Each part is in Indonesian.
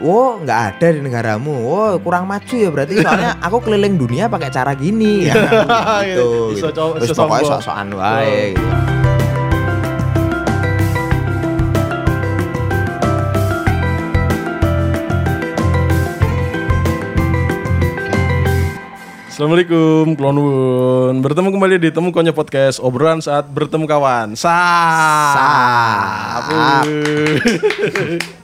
Oh, nggak ada di negaramu. Oh, kurang maju ya berarti soalnya aku keliling dunia pakai cara gini ya. gitu. Iso gitu. Terus iso pokoknya sok-sokan wae gitu. Assalamualaikum, Klonwun. Bertemu kembali di Temu Konyo Podcast, obrolan saat bertemu kawan. Sa.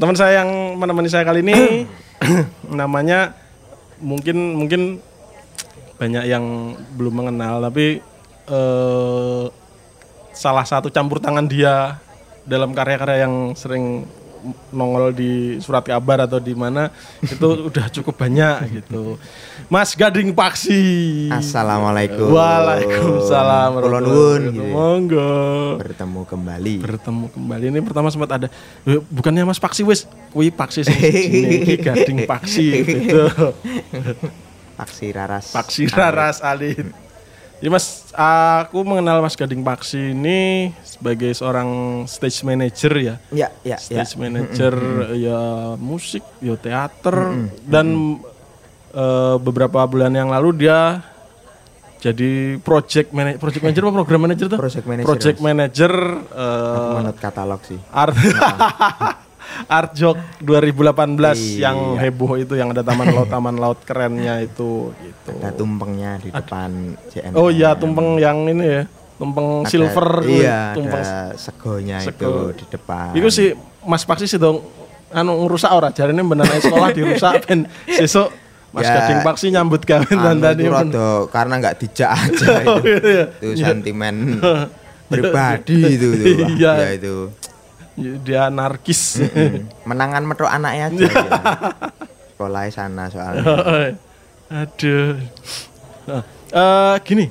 Teman saya yang menemani saya kali ini namanya mungkin mungkin banyak yang belum mengenal tapi eh, salah satu campur tangan dia dalam karya-karya yang sering nongol di surat kabar atau di mana itu udah cukup banyak gitu. Mas Gading Paksi. Assalamualaikum. Waalaikumsalam. Kulon warahmatullahi nuwun, wabarakatuh. gitu. Monggo. Bertemu kembali. Bertemu kembali ini pertama sempat ada "Eh, bukannya Mas Paksi wis kuwi Paksi sing Gading Paksi gitu. Paksi Raras. Paksi Raras Alit. Ya Mas, aku mengenal Mas Gading Paksi ini sebagai seorang stage manager ya. Ya, ya, ya. Stage manager ya musik, ya teater dan eh, beberapa bulan yang lalu dia jadi project manager, project manager apa program manager tuh? Project manager, Project Mas. manager eh, Menurut katalog sih. Art Artjok 2018 Iya. yang heboh itu yang ada taman laut taman laut kerennya itu gitu. Ada tumpengnya di depan JNM. Oh iya tumpeng yang ini ya, tumpeng Ada- silver Iya, tumpeng ada segonya Sego. itu di depan. Iku sih Mas Paksi sih dong anu ngerusak ora jarine bener ae sekolah dirusak ben sesuk Mas Ya, Gading Paksi nyambut gawe Anu tandane itu rada karena nggak dijak aja Oh, itu. iya. itu sentimen pribadi itu tuh. Iya. ya itu. Dia anarkis. Menangan metu anaknya aja. ya. Sekolahnya sana soalnya. Aduh. Nah, eh, gini.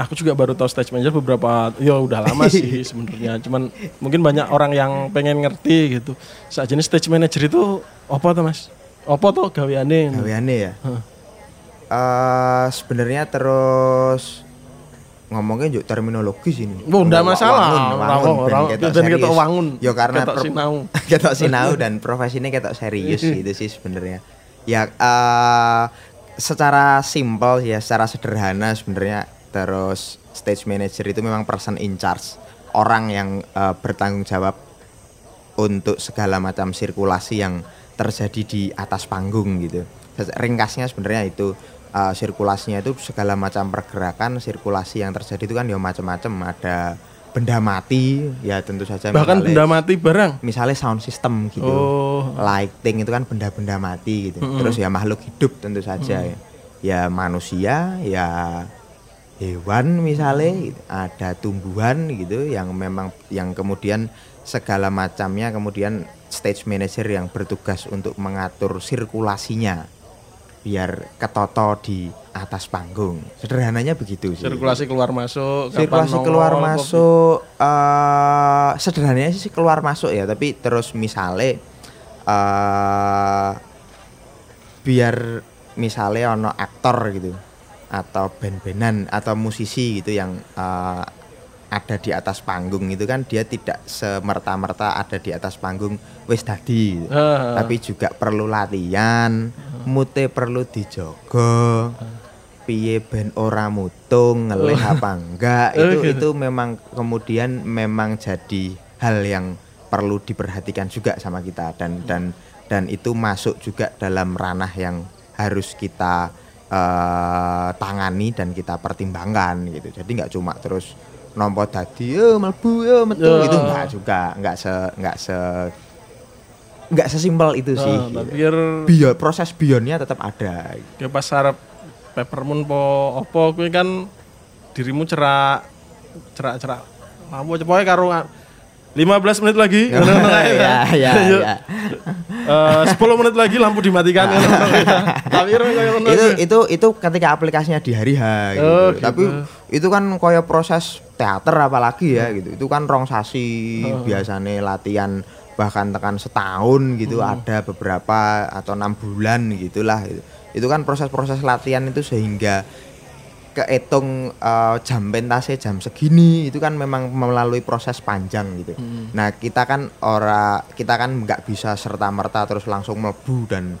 Aku juga baru tahu stage manager beberapa ya udah lama sih sebenarnya. Cuman mungkin banyak orang yang pengen ngerti gitu. Saat jenis stage manager itu apa tuh Mas? Apa tuh gaweane? Gaweane ya. Heeh. Eh sebenarnya terus ngomongnya juga terminologis ini. Oh, Wa- masalah. wangun, wangun, ketok ben ketok serius. wangun. Ya karena Ketok per- sinau. ketok sinau dan profesinya ketok serius gitu sih sebenarnya. Ya eh secara simpel ya, secara sederhana sebenarnya terus stage manager itu memang person in charge, orang yang eh, bertanggung jawab untuk segala macam sirkulasi yang terjadi di atas panggung gitu. Ringkasnya sebenarnya itu uh, sirkulasinya itu segala macam pergerakan sirkulasi yang terjadi itu kan ya macam-macam. Ada benda mati ya tentu saja Bahkan misalnya- benda mati barang. misalnya sound system gitu. Oh. lighting itu kan benda-benda mati gitu. Terus ya makhluk hidup tentu saja ya. Ya manusia ya hewan misalnya ada tumbuhan gitu yang memang yang kemudian segala macamnya kemudian stage manager yang bertugas untuk mengatur sirkulasinya biar ketoto di atas panggung sederhananya begitu sih Sirkulasi keluar masuk. sirkulasi nongol, keluar masuk eh sederhananya sih keluar masuk ya tapi terus misale eh biar misalnya ono aktor gitu atau band-bandan atau musisi gitu yang eh, ada di atas panggung itu kan dia tidak semerta-merta ada di atas panggung wis tadi gitu. Heeh. tapi juga perlu latihan mute perlu dijogo piye ben ora mutung ngelih apa enggak Oh, itu gitu. itu memang kemudian memang jadi hal yang perlu diperhatikan juga sama kita dan dan dan itu masuk juga dalam ranah yang harus kita eh, tangani dan kita pertimbangkan gitu jadi nggak cuma terus nompo tadi eh eh metu Ya. itu enggak juga enggak se enggak se enggak sesimpel itu sih Nah, gitu. tapi biar Bio, proses bionnya tetap ada ya pas harap peppermint po opo kuwi kan dirimu cerak cerak cerak pokoknya karo nga- 15 menit lagi ngono ae, ya ya Ayo. ya Eh, 10 menit lagi lampu dimatikan ya. tapi itu itu itu ketika aplikasinya di hari H gitu. Oh, gitu. tapi itu kan koyo proses teater apalagi ya gitu itu kan rong sasi Oh. biasanya latihan bahkan tekan setahun gitu Hmm. ada beberapa atau enam bulan gitulah gitu. itu kan proses-proses latihan itu sehingga kehitung eh, jam pentasnya jam segini itu kan memang melalui proses panjang gitu. Nah kita kan ora kita kan nggak bisa serta merta terus langsung melebu dan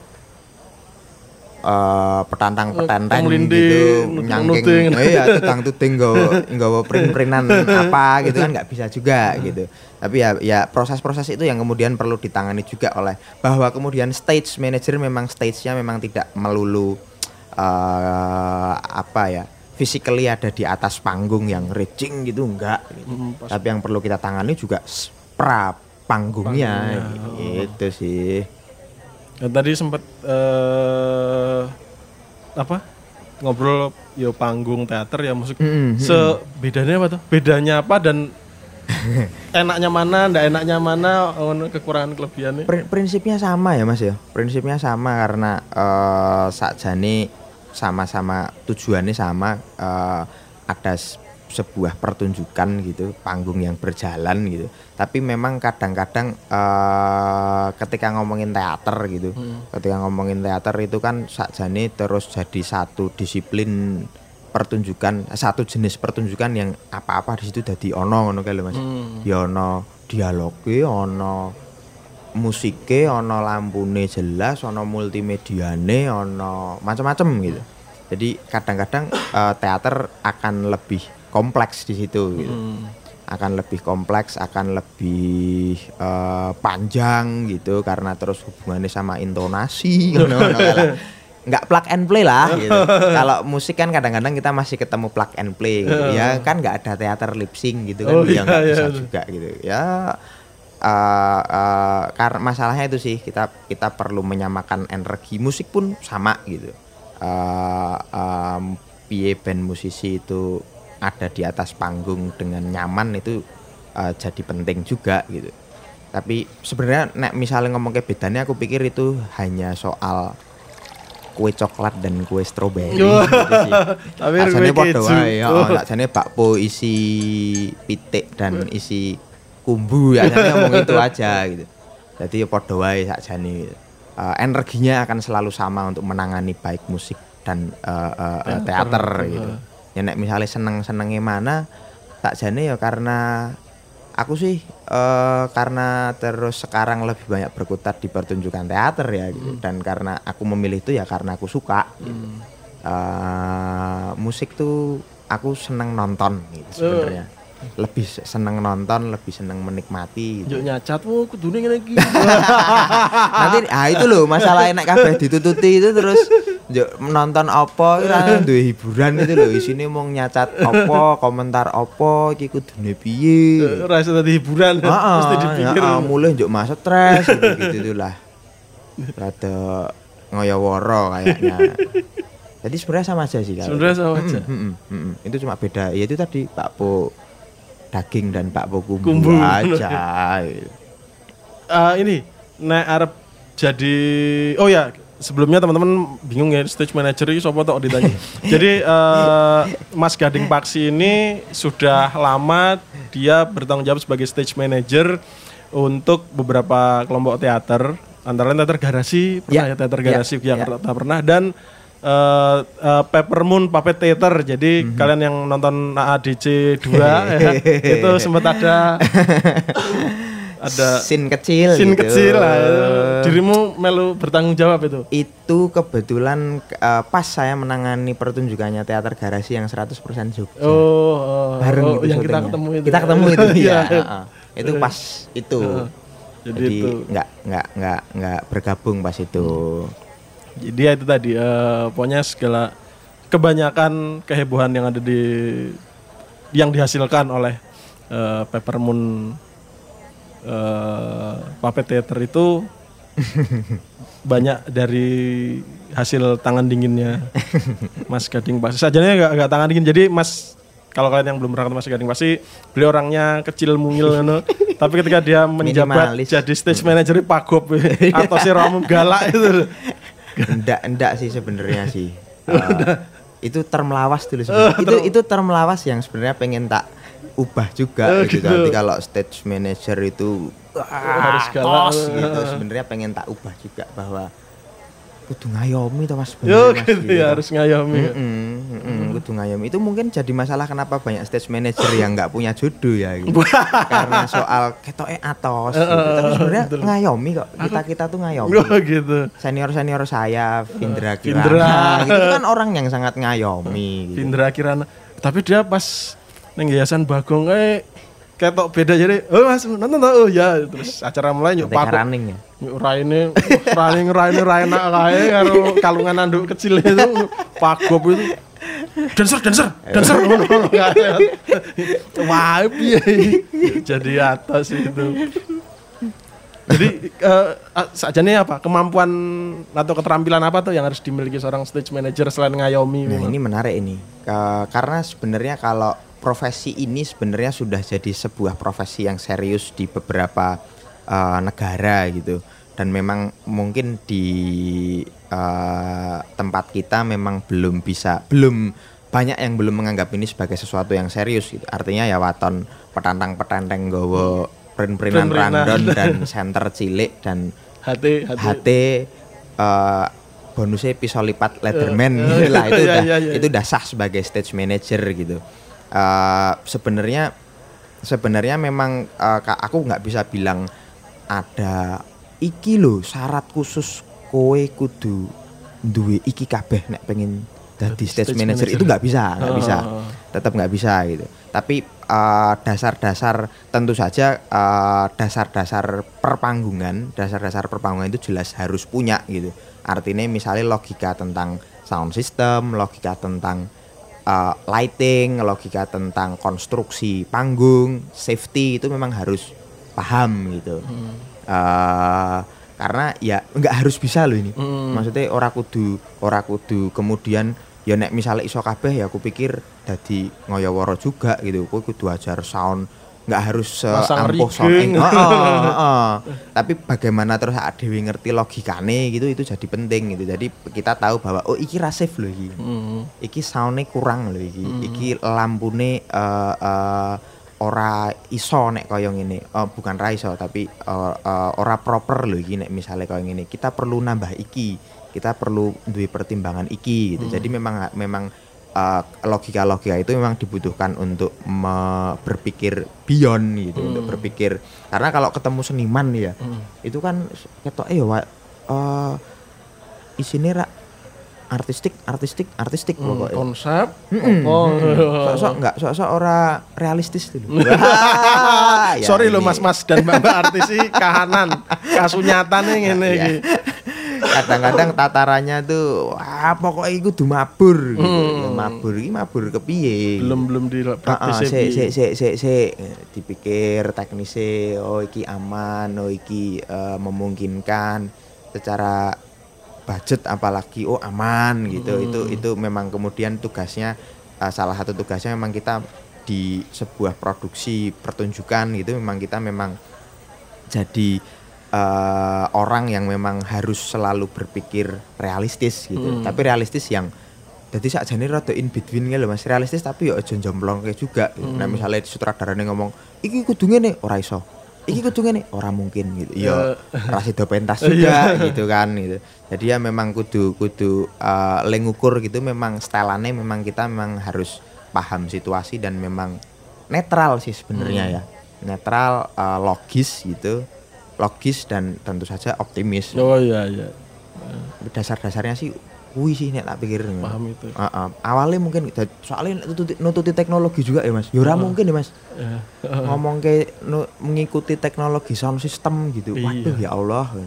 eh petantang petantang Ngelindi, gitu nyangking. Oh iya tutang tuting nggawa nggawa print-printan apa gitu kan nggak bisa juga gitu. Tapi ya ya proses-proses itu yang kemudian perlu ditangani juga oleh bahwa kemudian stage manager memang stage-nya memang tidak melulu eh apa ya physically ada di atas panggung yang raging gitu enggak gitu. Mm, pas- tapi yang perlu kita tangani juga pra panggungnya, gitu sih Ya, tadi sempat eh apa ngobrol yo panggung teater ya musik. Mm, mm, Sebedanya apa tuh? Bedanya apa dan enaknya mana, ndak enaknya mana, kekurangan kelebihannya. Pri- prinsipnya sama ya mas ya prinsipnya sama karena eh sakjane sama-sama tujuannya sama eh, ada sebuah pertunjukan gitu panggung yang berjalan gitu. Tapi memang kadang-kadang eh ketika ngomongin teater gitu ketika ngomongin teater itu kan sakjane terus jadi satu disiplin pertunjukan satu jenis pertunjukan yang apa-apa di situ jadi ono ngono kae lho Mas. Ya ono dialoge ono musike ono lampune jelas ono multimediane ono macam-macam gitu. Jadi kadang-kadang eh, teater akan lebih kompleks di situ gitu akan lebih kompleks akan lebih eh, panjang gitu karena terus hubungannya sama intonasi lah. nggak plug and play lah gitu. Kalau musik kan kadang-kadang kita masih ketemu plug and play gitu. Ya kan nggak ada teater lip sync gitu kan Oh, ya iya, nggak iya. bisa juga gitu. Ya eh eh, karena masalahnya itu sih kita kita perlu menyamakan energi musik pun sama gitu. Eh em, piye band musisi itu ada di atas panggung dengan nyaman itu eh, jadi penting juga gitu. Tapi sebenarnya nek misalnya ngomong ke bedanya aku pikir itu hanya soal kue coklat dan kue stroberi gitu sih. Tapi Sakjane kue padha keju. wae, heeh, sakjane bakpo isi pitik dan isi kumbu ya ngomong itu aja gitu. Jadi ya padha wae sakjane gitu. Eh, energinya akan selalu sama untuk menangani baik musik dan eh, eh, eh, teater gitu. Ya nek misalnya seneng-senenge mana sakjane ya karena aku sih eh, karena terus sekarang lebih banyak berkutat di pertunjukan teater ya gitu. dan karena aku memilih itu ya karena aku suka gitu. Eh, musik tuh aku seneng nonton gitu sebenarnya lebih se- seneng nonton lebih seneng menikmati gitu. Yo nyacat, oh kudune ngene iki. nanti ah itu loh masalah enak kabeh ditututi itu terus yo nonton apa ora duwe hiburan itu loh isine mau nyacat apa komentar apa iki kudune piye Ora iso dadi hiburan. Heeh, Mesti dipikir. ya, mulai njuk masuk stres gitu, gitu itulah. Rada ngoyoworo kayaknya. Jadi sebenarnya sama aja sih. Sebenarnya sama aja. Mm, mm, mm, mm. Itu cuma beda. Ya itu tadi bakpo daging dan bakpo kumbu, Kumbu. aja. Eh, ini nek arep jadi oh ya sebelumnya teman-teman bingung ya stage manager itu siapa tok ditanya. jadi eh, Mas Gading Paksi ini sudah lama dia bertanggung jawab sebagai stage manager untuk beberapa kelompok teater antara lain teater garasi pernah Ya, ya, teater ya, garasi ya. Jakarta pernah dan eh eh, Peppermoon Puppet Theater. Jadi Mhm. kalian yang nonton AADC 2 ya, itu sempat ada ada Scene kecil scene gitu. kecil lah. Dirimu melu bertanggung jawab itu. Itu kebetulan eh, pas saya menangani pertunjukannya teater garasi yang 100% Jogja. Oh, oh, bareng oh, itu yang kita syutingnya. ketemu itu. Kita ketemu itu Iya. ya. heeh. Itu pas itu. Jadi Jadi itu. nggak nggak nggak nggak bergabung pas itu. Jadi ya itu tadi eh, pokoknya segala kebanyakan kehebohan yang ada di yang dihasilkan oleh eh, Peppermoon eh, Puppet Theater itu banyak dari hasil tangan dinginnya Mas Gading pasti sajanya nggak nggak tangan dingin jadi Mas kalau kalian yang belum pernah ketemu Mas Gading pasti beliau orangnya kecil mungil ngono. tapi ketika dia menjabat Minimalis. jadi stage manager pagop atau si Romo galak itu Enggak enggak sih sebenarnya sih. Eh, itu term lawas dulu sebenarnya. itu itu term lawas yang sebenarnya pengen tak ubah juga Oh, gitu. gitu. Nanti kalau stage manager itu Harus galak. tos gitu sebenarnya pengen tak ubah juga bahwa kudu ngayomi to Mas. Yo Mas, gitu ya harus ngayomi. Mm-mm, mm-mm, kudu ngayomi. Itu mungkin jadi masalah kenapa banyak stage manager yang nggak punya jodoh ya gitu. Karena soal ketoke atos gitu. Tapi sebenarnya ngayomi kok. Kita-kita tuh ngayomi. Gitu. Senior-senior saya, Vindra Kirana, Vindra. gitu itu kan orang yang sangat ngayomi gitu. Vindra Kirana. Tapi dia pas neng yayasan Bagong kayak ketok beda jadi oh mas nonton tau oh ya terus acara mulai nyuk paku running ya. nyuk raine uh, raine raine kae karo kalungan anduk kecil itu. Pagop itu. Dancer dancer dancer. Wah piye? Jadi atas itu. Jadi eh sajane apa? Kemampuan atau keterampilan apa tuh yang harus dimiliki seorang stage manager selain ngayomi? Nah memang? ini menarik ini. Ke- karena sebenarnya kalau profesi ini sebenarnya sudah jadi sebuah profesi yang serius di beberapa eh, negara gitu dan memang mungkin di eh, tempat kita memang belum bisa belum banyak yang belum menganggap ini sebagai sesuatu yang serius gitu artinya ya waton petantang petanteng gowo Print-printan. random dan center cilik dan hati hati HT eh, bonusnya pisau lipat Leatherman Eh, gitu lah itu iya, udah iya, iya. itu udah sah sebagai stage manager gitu. Eh, sebenarnya sebenarnya memang Kak, aku nggak bisa bilang ada iki lo syarat khusus kowe kudu duwe iki kabeh nek pengen jadi stage, Stage manager, manager. itu nggak bisa nggak bisa Oh. tetap nggak bisa gitu tapi eh, dasar-dasar tentu saja eh, dasar-dasar perpanggungan dasar-dasar perpanggungan itu jelas harus punya gitu artinya misalnya logika tentang sound system logika tentang eh, lighting logika tentang konstruksi panggung safety itu memang harus paham gitu. Eh, karena ya nggak harus bisa loh ini. Hmm. maksudnya ora kudu ora kudu kemudian ya nek misalnya iso kabeh ya aku pikir dadi ngoyoworo juga gitu. Kowe kudu ajar sound nggak harus sound rigging. eng- Heeh, heeh. tapi bagaimana terus dhewe ngerti logikane gitu itu jadi penting gitu. Jadi kita tahu bahwa oh iki ra safe loh iki. Hmm. iki soundnya kurang loh iki. Iki lampune eh, eh, ora iso nek kaya ngene. Eh, bukan ra iso tapi eh, eh, ora proper loh iki nek misalnya kaya ngene. Kita perlu nambah iki. Kita perlu duwe pertimbangan iki gitu. Jadi memang memang eh, logika-logika itu memang dibutuhkan untuk me- berpikir beyond gitu untuk berpikir. Karena kalau ketemu seniman ya itu kan ketok eh wa- eh isinya ra artistik artistik artistik Hmm, pokoknya. konsep Mm-mm. oh sok-sok enggak sok-sok ora realistis tuh Wah, ya sorry loh ini. mas-mas dan mbak-mbak artis sih kahanan kasunyatan ngene Iya. Kadang-kadang tatarannya tuh wah pokoknya iku kudu mabur gitu. Ya, mabur iki mabur kepiye? Belum belum di praktis sik sik sik sik sik. Dipikir teknisnya oh iki aman oh iki eh, memungkinkan secara budget apalagi oh aman gitu. Itu itu memang kemudian tugasnya eh, salah satu tugasnya memang kita di sebuah produksi pertunjukan gitu. Memang kita memang jadi eh, orang yang memang harus selalu berpikir realistis gitu. Tapi realistis yang jadi sakjane rada in between gitu loh Mas. Realistis tapi ya aja jomplong kayak juga. gitu. Nah, misalnya sutradarane ngomong, "Iki kudu ngene," ora iso. Iki kudu ngene, ora mungkin gitu. Ya ora sida pentas juga gitu kan gitu. Jadi ya memang kudu kudu eh, le ngukur gitu memang stylenya memang kita memang harus paham situasi dan memang netral sih sebenarnya ya netral eh, logis gitu logis dan tentu saja optimis. Oh iya iya. Dasar-dasarnya sih wih sih nek tak pikir. Paham itu. Heeh. awalnya mungkin soalnya nututi, nututi teknologi juga ya mas? Yura mungkin ya mas? Ya. ngomong ke nu- mengikuti teknologi sound system gitu. Iya. waduh ya Allah.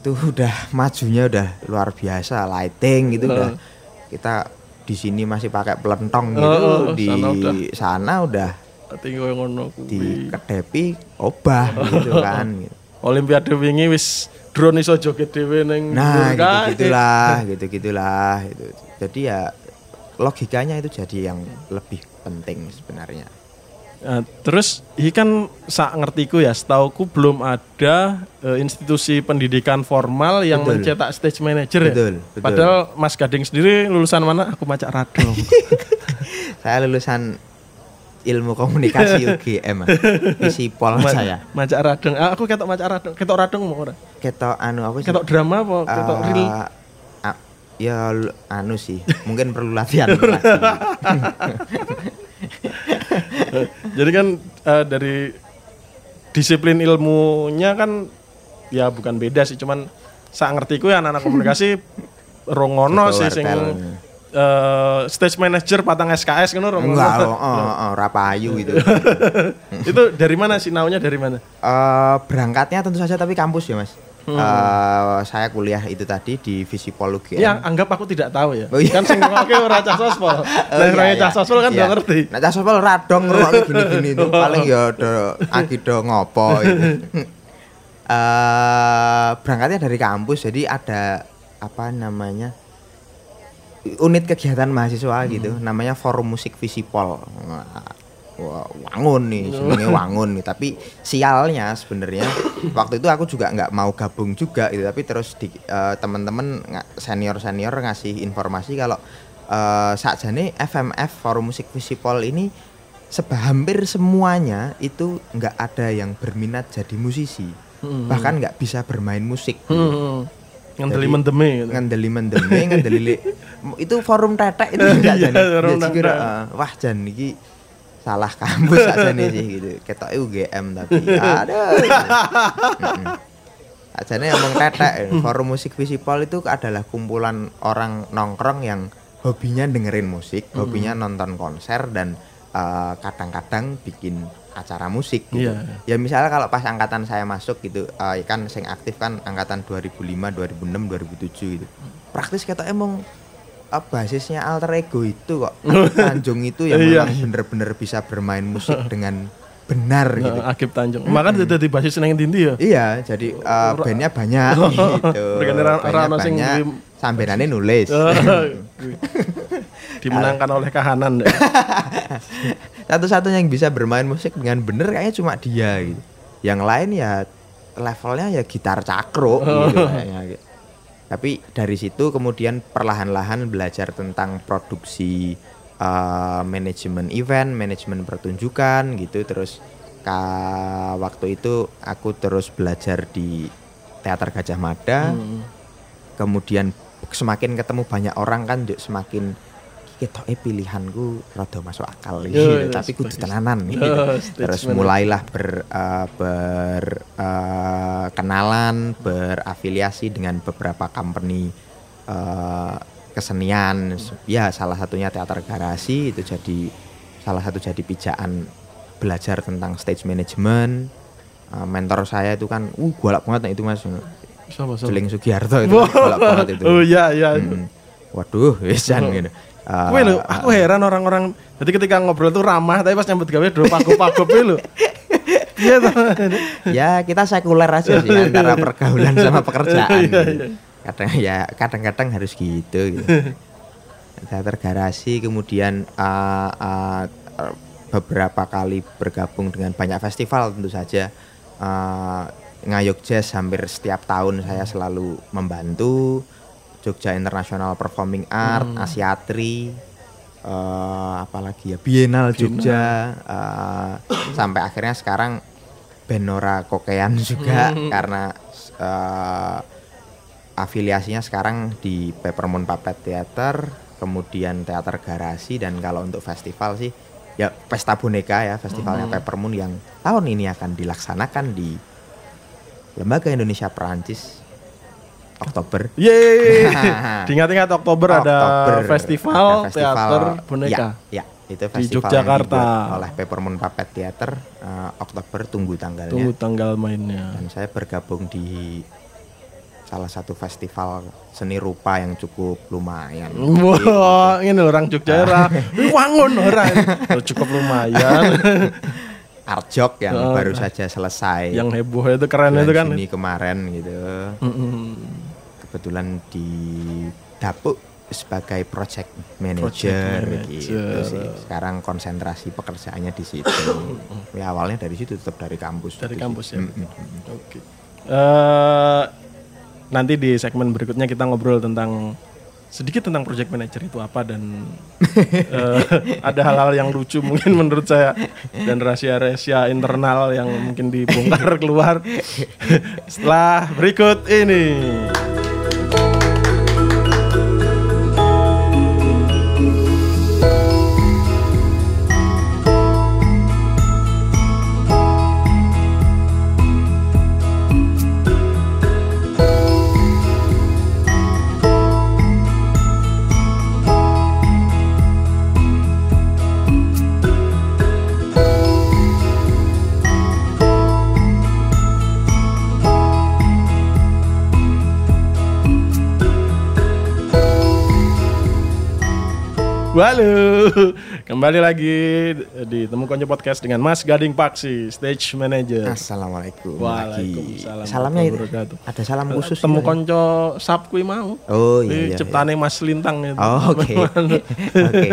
Tuh udah majunya udah luar biasa. Lighting gitu udah. Kita di sini masih pakai pelentong gitu. Oh, oh, di sana udah. sana udah tinggal ngono kuwi di kedepi obah gitu kan gitu. olimpiade wingi wis drone iso joget dhewe ning Nah, dhuwur kae. gitu gitulah, gitu gitulah. Gitu. Jadi ya logikanya itu jadi yang lebih penting sebenarnya. Nah, terus ini kan sak ngertiku ya, setauku belum ada eh, institusi pendidikan formal yang Betul. mencetak stage manager ya. Betul, betul. Padahal Mas Gading sendiri lulusan mana? Aku macak radong. Saya lulusan ilmu komunikasi UGM. Visipol saya. Macak radeng. Ah, aku ketok macak radeng. Ketok radeng mau ora? Ketok anu aku. Ketok drama apa? Ketok eh, real? ah, ya anu sih, mungkin perlu latihan. Jadi kan eh, dari disiplin ilmunya kan ya bukan beda sih, cuman sak ngertiku ya anak-anak komunikasi rongono sih sing Eh, stage manager patang SKS ngono rongono. Enggak, oh, oh, oh, rapayu gitu. Itu dari mana sih naunya dari mana? Eh, berangkatnya tentu saja tapi kampus ya mas. Hmm. Eh, saya kuliah itu tadi di Visipol UGM. Ya anggap aku tidak tahu ya. Oh, iya. Kan sing ngoke ora cah sospol. Oh, Nah, iya, iya. cah sospol kan Iya. ngerti. Nah, cah sospol radong ngrungokne gini-gini itu paling ya do aki do ngopo gitu. Eh, berangkatnya dari kampus jadi ada apa namanya? Unit kegiatan mahasiswa gitu namanya Forum Musik Visipol. Wangun nih, jenenge wangun nih. Tapi sialnya sebenarnya waktu itu aku juga nggak mau gabung juga gitu. Tapi terus di eh, teman-teman senior senior ngasih informasi kalau eh sakjane FMF Forum Musik Visipol ini seba hampir semuanya itu nggak ada yang berminat jadi musisi. Bahkan nggak bisa bermain musik. gitu. Ngandeli Jadi, mendeme gitu. ngandeli mendeme ngandeli li- itu forum tetek itu enggak Iya, forum kira, eh, wah jan iki salah kampus aja nih sih gitu. Ketoke UGM tapi aduh Mm-mm. Ajane ngomong tetek forum musik visipol itu adalah kumpulan orang nongkrong yang hobinya dengerin musik hobinya nonton konser dan eh, kadang-kadang bikin acara musik gitu. Iya. Ya misalnya kalau pas angkatan saya masuk gitu, eh, kan sing aktif kan angkatan 2005, 2006, 2007 gitu. Praktis kata emang eh, basisnya alter ego itu kok. Tanjung itu yang Iya. memang bener-bener bisa bermain musik dengan benar gitu. Nah, Akib Tanjung. Makan jadi basis nang ndi ya? Iya, jadi eh, bandnya banyak gitu. Bandnya banyak, sambenane nulis. Dimenangkan oleh kahanan. Ya. Satu-satunya yang bisa bermain musik dengan bener kayaknya cuma dia gitu. Yang lain ya levelnya ya gitar cakro gitu kayaknya. gitu. Tapi dari situ kemudian perlahan-lahan belajar tentang produksi eh, manajemen event, manajemen pertunjukan gitu terus ka waktu itu aku terus belajar di Teater Gajah Mada. Kemudian semakin ketemu banyak orang kan semakin eh pilihanku rada masuk akal gitu, yes, tapi kudu tenanan gitu. Yo, stage Terus mulailah ber eh, ber eh, kenalan, berafiliasi dengan beberapa company eh, kesenian. Ya salah satunya teater garasi itu jadi salah satu jadi pijakan belajar tentang stage management. Eh, mentor saya itu kan uh galak banget nah itu Mas. Jeling Sugiharto itu kan galak banget itu. Oh iya iya. Mm. Waduh, wisan gitu. Eh, Kowe lho, aku heran orang-orang. Jadi ketika ngobrol tuh ramah, tapi pas nyambut gawe do kowe lho. Iya toh. ya kita sekuler aja sih antara pergaulan sama pekerjaan. Iya, gitu. Kadang ya kadang-kadang harus gitu. gitu. Teater garasi kemudian eh, eh, beberapa kali bergabung dengan banyak festival tentu saja. Eh, Ngayog Jazz hampir setiap tahun saya selalu membantu. Jogja International Performing Art, Asiatri, eh apalagi ya Bienal Jogja, eh, sampai akhirnya sekarang Benora Kokean juga karena eh, afiliasinya sekarang di Peppermint Puppet Theater, kemudian Teater Garasi dan kalau untuk festival sih ya Pesta Boneka ya festivalnya Peppermint yang tahun ini akan dilaksanakan di Lembaga Indonesia Perancis Oktober. Yeay. Diingat-ingat Oktober, ada Oktober festival, ada teater boneka. Ya, ya, itu Di festival Yogyakarta. yang dibuat oleh Peppermint Puppet Theater eh, Oktober tunggu tanggalnya. Tunggu tanggal mainnya. Dan saya bergabung di salah satu festival seni rupa yang cukup lumayan. Wah, ini orang Jogja era. Wih, Wangun orang. Cukup lumayan. Arjok yang Oh, baru saja selesai. Yang heboh itu keren itu kan. Juni kemarin gitu. Mm-mm. Kebetulan di dapuk sebagai project manager, Project gitu manager. sih. Sekarang konsentrasi pekerjaannya di situ. ya awalnya dari situ tetap dari kampus. Dari gitu kampus sih. ya. Mm, mm, mm. Oke. Eh, nanti di segmen berikutnya kita ngobrol tentang sedikit tentang project manager itu apa dan eh, ada hal-hal yang lucu mungkin menurut saya dan rahasia-rahasia internal yang mungkin dibongkar keluar setelah berikut ini. Halo, kembali lagi di Temu Konco Podcast dengan Mas Gading Paksi, Stage Manager. Assalamualaikum. Waalaikumsalam. Salamnya itu. Ada salam khusus. Temu juga. Konco Sabkui mau. Oh iya. iya, ciptane Mas Lintang itu. Oh, oke. Oke.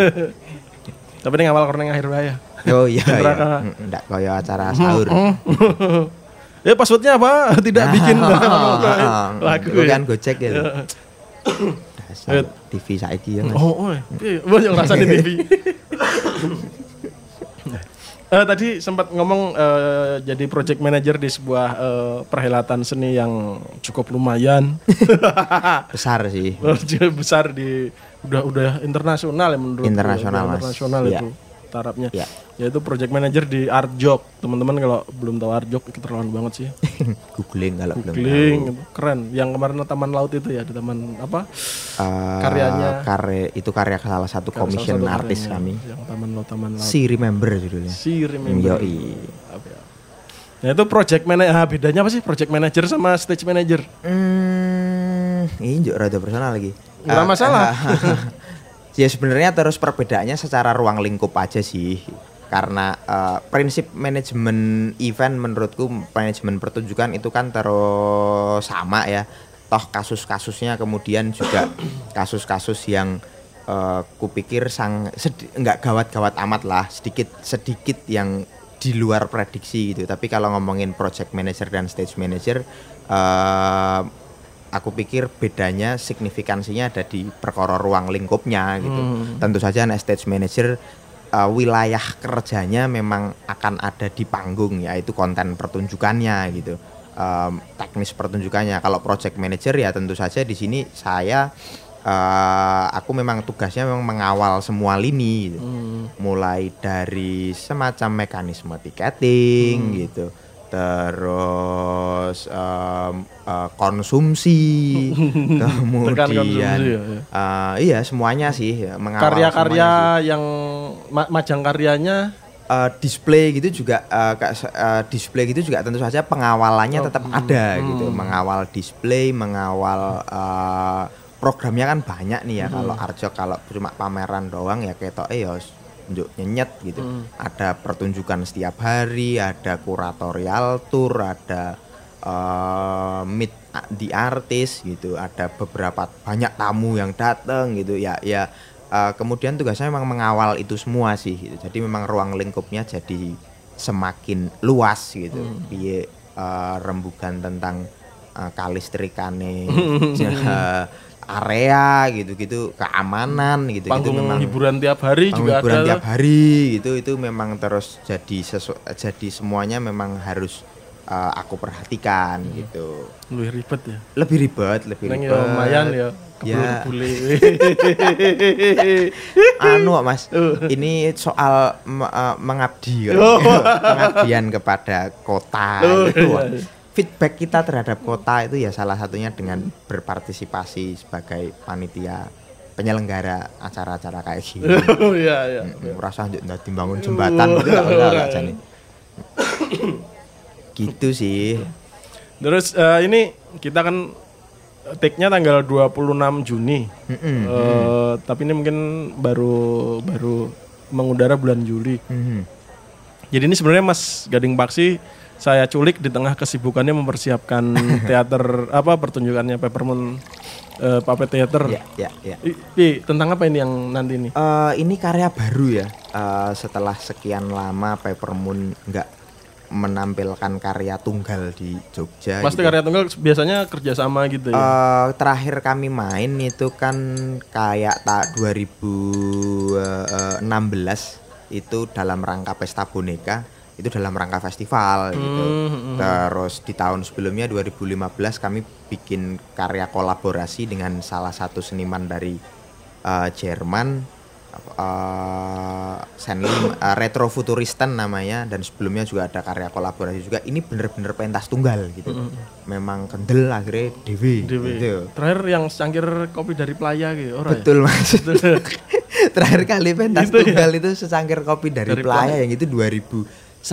Tapi ini awal korneng akhir ya. Oh iya iya. Enggak kaya acara sahur. ya passwordnya apa? Tidak bikin lagu Itu ya. TV saiki ya. Mas. Oh, oh, iya. Wah, yang di TV. Eh, tadi sempat ngomong eh, jadi project manager di sebuah eh, perhelatan seni yang cukup lumayan Besar sih. besar di udah udah internasional ya menurut Internasional, udah Mas. internasional Iya. itu tarapnya Iya. yaitu project manager di Art Job teman-teman kalau belum tahu Art Job keterlaluan banget sih Googling kalau belum tahu. Googling keren yang kemarin taman laut itu ya di taman apa Eh, Karyanya. karya itu karya salah satu commission Salah satu artis kami. yang taman laut taman laut Si Remember judulnya. si remember Yoi. Ya? Nah itu project manager, ah, bedanya apa sih project manager sama stage manager? Hmm, ini juga rada personal lagi. Nggak Eh, masalah. ya sebenarnya terus perbedaannya secara ruang lingkup aja sih. Karena eh, prinsip manajemen event menurutku manajemen pertunjukan itu kan terus sama ya. Toh kasus-kasusnya kemudian juga kasus-kasus yang eh, kupikir sang nggak gawat-gawat amat lah, sedikit sedikit yang di luar prediksi gitu. Tapi kalau ngomongin project manager dan stage manager eh aku pikir bedanya signifikansinya ada di perkara ruang lingkupnya gitu. Tentu saja nek stage manager eh, wilayah kerjanya memang akan ada di panggung yaitu konten pertunjukannya gitu. Em, teknis pertunjukannya. Kalau project manager ya tentu saja di sini saya eh, aku memang tugasnya memang mengawal semua lini gitu. Mulai dari semacam mekanisme tiketing gitu terus em, eh, konsumsi kemudian konsumsi, ya, ya. eh, iya semuanya sih ya, mengawal Karya-karya yang ma- majang karyanya? Eh, display gitu juga kayak se- eh, display gitu juga tentu saja pengawalannya tetap ada gitu. Mengawal display mengawal eh, programnya kan banyak nih ya. Kalau Arjok kalau cuma pameran doang ya ketok eh ya nunjuk nyenyet gitu. Ada pertunjukan setiap hari ada kuratorial tour ada eh meet di artis gitu. Ada beberapa banyak tamu yang datang gitu. Ya ya eh, kemudian tugasnya memang mengawal itu semua sih gitu. jadi memang ruang lingkupnya jadi semakin luas gitu. Piye eh, rembugan tentang eh, kalistrikane area gitu-gitu keamanan gitu gitu panggung memang. hiburan tiap hari juga hiburan ada. tiap hari gitu. Itu memang terus jadi sesu- jadi semuanya memang harus eh, aku perhatikan gitu Lebih ribet ya. lebih ribet lebih Neng ribet ya lumayan ya. Ya. Anu mas ini soal eh, mengabdi kan. Oh. pengabdian kepada kota Oh, gitu. iya, iya. feedback kita terhadap kota itu ya salah satunya dengan berpartisipasi sebagai panitia penyelenggara acara-acara kayak gini Oh iya iya. merasa nanti bangun jembatan gitu nggak usah lah Jani. Gitu sih Terus eh, ini kita kan take-nya tanggal 26 Juni. Mm-mm. Eh, tapi ini mungkin baru baru mengudara bulan Juli. Mhm. Jadi ini sebenarnya Mas Gading Paksi saya culik di tengah kesibukannya mempersiapkan teater apa pertunjukannya Peppermint eh, Puppet Theater. ya ya ya I- Pi, tentang apa ini yang nanti ini? Eh, ini karya baru ya. Eh, setelah sekian lama Peppermoon nggak menampilkan karya tunggal di Jogja. Pasti gitu. karya tunggal biasanya kerjasama gitu ya. Eh, terakhir kami main itu kan kayak tak 2016 itu dalam rangka pesta boneka itu dalam rangka festival gitu. Hmm, Terus di tahun sebelumnya 2015 kami bikin karya kolaborasi dengan salah satu seniman dari eh, Jerman eh Senli eh, Retrofuturistan namanya dan sebelumnya juga ada karya kolaborasi juga. Ini bener-bener pentas tunggal gitu. Memang kendel akhirnya Dewi, gitu. Terakhir yang secangkir kopi dari Playa gitu, ora ya? Betul mas. Terakhir kali pentas Gitu ya? tunggal itu secangkir kopi dari, Dari Playa yang itu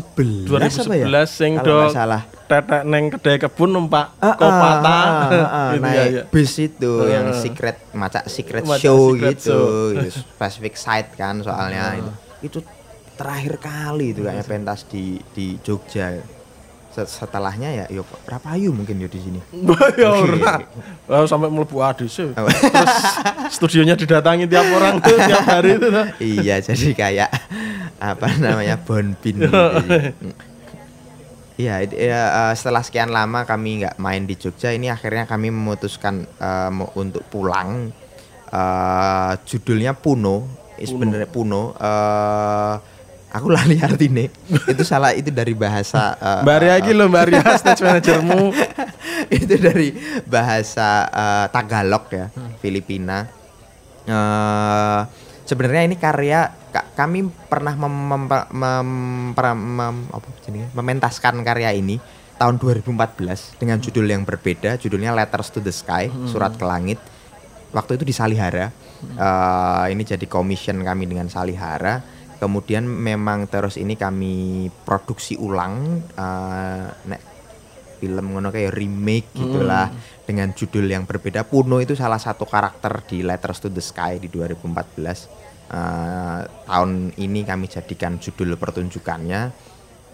2011 apa ya? 2011 sing do salah. tetek neng kedai kebun numpak Ah, ah, kopata ah, ah, ah, gitu naik ya, ya. bis itu yang Ah. secret maca secret Maca show secret gitu, show. gitu. specific site kan soalnya itu. itu terakhir kali itu kayaknya pentas di di Jogja setelahnya ya yuk Rapayu mungkin yo di sini ya ora. Sampai mlebu ADC. Oh. Terus studionya didatangi tiap orang tuh tiap hari itu tuh. iya jadi kayak apa namanya bonbin gitu. Iya, it- ya, eh, setelah sekian lama kami nggak main di Jogja, ini akhirnya kami memutuskan mau untuk pulang. Eh, judulnya Puno, sebenarnya Puno. eh, aku lali artinya. itu salah itu dari bahasa. eh, Mbak Ria iki lho Mbak Ria stage manajermu. itu dari bahasa eh, Tagalog ya, Filipina. Eh, sebenarnya ini karya ka- kami pernah mem- mem- mem- pra- mem- apa jenenge? mementaskan karya ini tahun 2014 dengan judul yang berbeda, judulnya Letters to the Sky, surat ke langit. Waktu itu di Salihara. Eh, ini jadi commission kami dengan Salihara. Kemudian memang terus ini kami produksi ulang eh, nek film ngono kayak remake gitulah dengan judul yang berbeda. Puno itu salah satu karakter di Letters to the Sky di 2014 Eh, tahun ini kami jadikan judul pertunjukannya.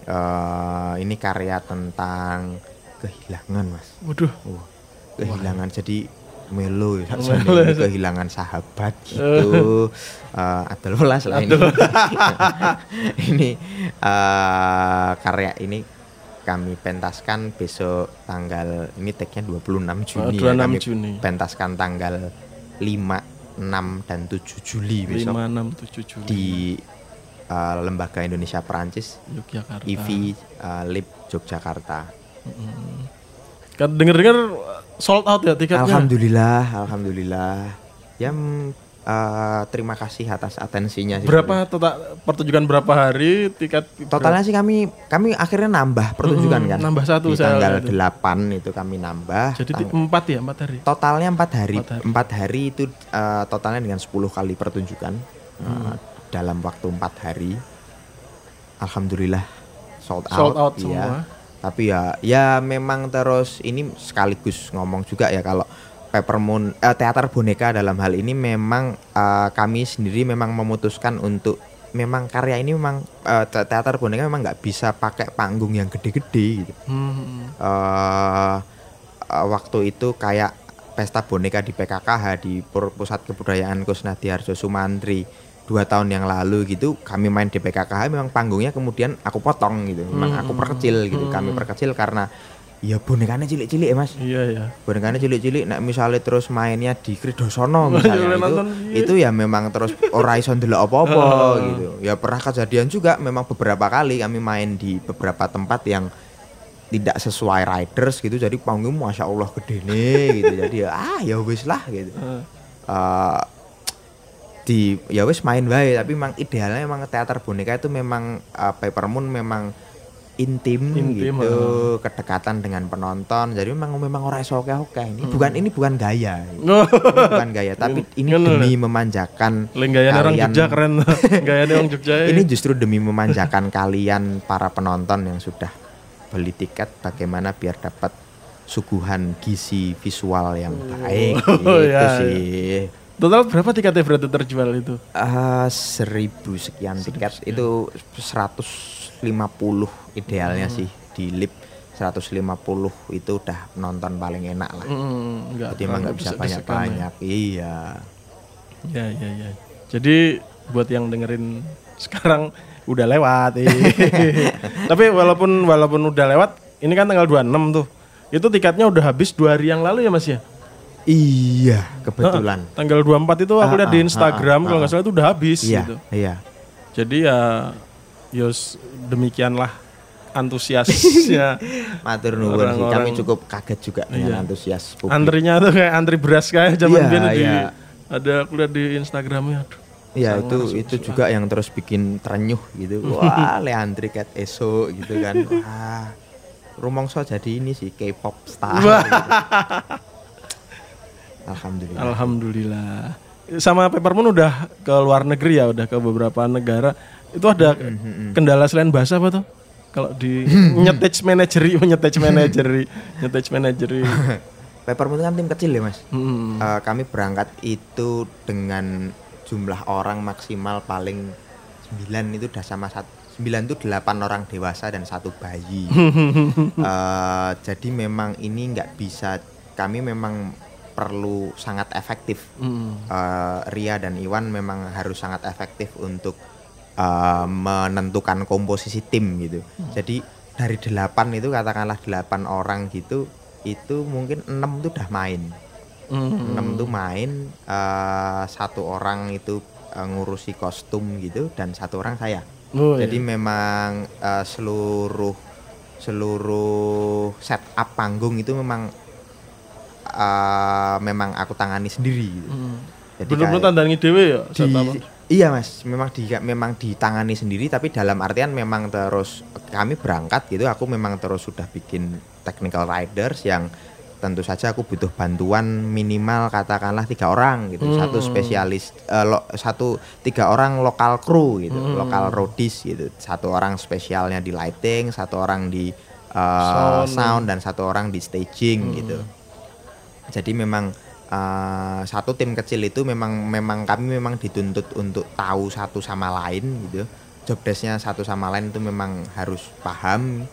Eh, ini karya tentang kehilangan mas. Waduh. Wah, kehilangan. Jadi melo ya, ya. kehilangan sahabat gitu Eh, ada welas lah ini ini eh, karya ini kami pentaskan besok tanggal ini tagnya 26 Juni Oh, ya 26 kami Juni. pentaskan tanggal 5 6 dan 7 Juli 5 besok 6 7 Juli. di eh, Lembaga Indonesia Perancis Yogyakarta. IVI eh, Lip Yogyakarta Kan denger-denger sold out ya tiketnya. Alhamdulillah, alhamdulillah. Ya eh, terima kasih atas atensinya. sih. Berapa total pertunjukan berapa hari tiket Totalnya sih kami kami akhirnya nambah pertunjukan Mm-mm, kan. nambah satu Di tanggal lihat itu. 8 itu kami nambah. Jadi Tang- empat ya, empat hari. totalnya empat hari. Empat hari. Empat hari itu eh, totalnya dengan 10 kali pertunjukan Hmm. dalam waktu empat hari. Alhamdulillah sold out. Sold out iya. semua. Tapi ya ya memang terus ini sekaligus ngomong juga ya kalau Peppermoon eh, teater boneka dalam hal ini memang eh, kami sendiri memang memutuskan untuk memang karya ini memang eh, te- teater boneka memang nggak bisa pakai panggung yang gede-gede gitu. Hmm. eh eh, waktu itu kayak pesta boneka di PKKH di Pur- Pusat Kebudayaan Kusnadi Harjo Sumantri dua tahun yang lalu gitu kami main di PKKH memang panggungnya kemudian aku potong gitu. Memang aku perkecil gitu kami perkecil karena ya bonekanya cilik-cilik ya mas. Iya ya. bonekanya cilik-cilik nah misalnya terus mainnya di Kridosono misalnya Iya, itu, nonton, iya. itu ya memang terus ora iso ndelok apa-apa gitu. Ya pernah kejadian juga memang beberapa kali kami main di beberapa tempat yang tidak sesuai riders gitu jadi panggung masya Allah gede nih gitu. Jadi ya ah ya wis lah gitu. Heeh. Di ya wis main baik tapi memang idealnya memang teater boneka itu memang uh, Peppermoon memang intim, Intim, gitu kedekatan dengan penonton. Jadi memang memang orang iso oke oke ini bukan ini bukan gaya. Ini bukan gaya tapi ini demi memanjakan Lenggayane orang kalian- Jogja keren. Gayane orang Jogja. ya. ini justru demi memanjakan kalian para penonton yang sudah beli tiket bagaimana biar dapat suguhan gizi visual yang baik. Oh, gitu iya, sih Total berapa tiketnya berarti terjual itu? Ah, seribu sekian tiket itu 150 idealnya Hmm. sih di lip 150 itu udah nonton paling enak lah. Hmm, enggak. Jadi emang nggak bisa banyak-banyak. Iya. Ya, ya, ya. Jadi buat yang dengerin sekarang udah lewat. iya. Tapi walaupun walaupun udah lewat, ini kan tanggal 26 tuh. Itu tiketnya udah habis dua hari yang lalu ya Mas ya? Iya, kebetulan. Tanggal 24 itu aku Ah, lihat di ah, Instagram ah, kalau nggak salah itu udah habis Iya, gitu. iya. Jadi ya yos demikianlah antusiasnya. Matur nuwun sih. Kami cukup kaget juga dengan Iya. antusias publik. Antrinya tuh kayak antri beras kayak zaman Iya, di iya. ada aku lihat di Instagramnya. Aduh. Iya itu itu juga yang terus bikin terenyuh gitu. Wah, le antri ket esok gitu kan. Wah. Rumongso jadi ini sih K-pop star. gitu. Alhamdulillah. Alhamdulillah. Sama Peppermint udah ke luar negeri ya, udah ke beberapa negara. Itu ada kendala selain bahasa apa tuh? Kalau di nyetage manageri, oh, nyetage manageri, nyetage manageri. Peppermint kan tim kecil ya mas. Hmm. Eh, kami berangkat itu dengan jumlah orang maksimal paling 9 itu udah sama satu 9 itu 8 orang dewasa dan satu bayi. Eh, jadi memang ini nggak bisa kami memang perlu sangat efektif. Hmm. Eh, Ria dan Iwan memang harus sangat efektif untuk eh, menentukan komposisi tim gitu. Jadi dari delapan itu katakanlah delapan orang gitu itu mungkin enam itu udah main. Hmm. enam tuh main eh, satu orang itu eh, ngurusi kostum gitu dan satu orang saya. Oh, Jadi iya. memang eh, seluruh seluruh setup panggung itu memang eh, memang aku tangani sendiri. gitu. Hmm. Jadi kayak tandangi dewe ya. di- iya mas, memang di memang ditangani sendiri tapi dalam artian memang terus kami berangkat gitu. Aku memang terus sudah bikin technical riders yang tentu saja aku butuh bantuan minimal katakanlah tiga orang gitu Hmm. satu spesialis eh, lo- satu tiga orang lokal kru gitu Hmm. lokal roadies gitu satu orang spesialnya di lighting satu orang di eh, Sound. sound dan satu orang di staging Hmm. gitu jadi memang eh, satu tim kecil itu memang memang kami memang dituntut untuk tahu satu sama lain gitu job desknya satu sama lain itu memang harus paham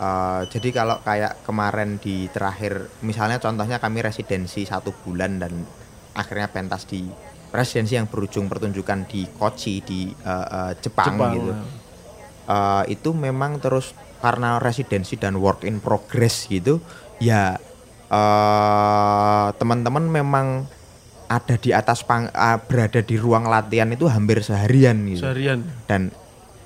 Eh, jadi kalau kayak kemarin di terakhir misalnya contohnya kami residensi satu bulan dan akhirnya pentas di residensi yang berujung pertunjukan di Kochi di eh, eh, Jepang, Jepang. gitu. Eh, itu memang terus karena residensi dan work in progress gitu ya eh teman-teman memang ada di atas pang, ah, berada di ruang latihan itu hampir seharian gitu Seharian. dan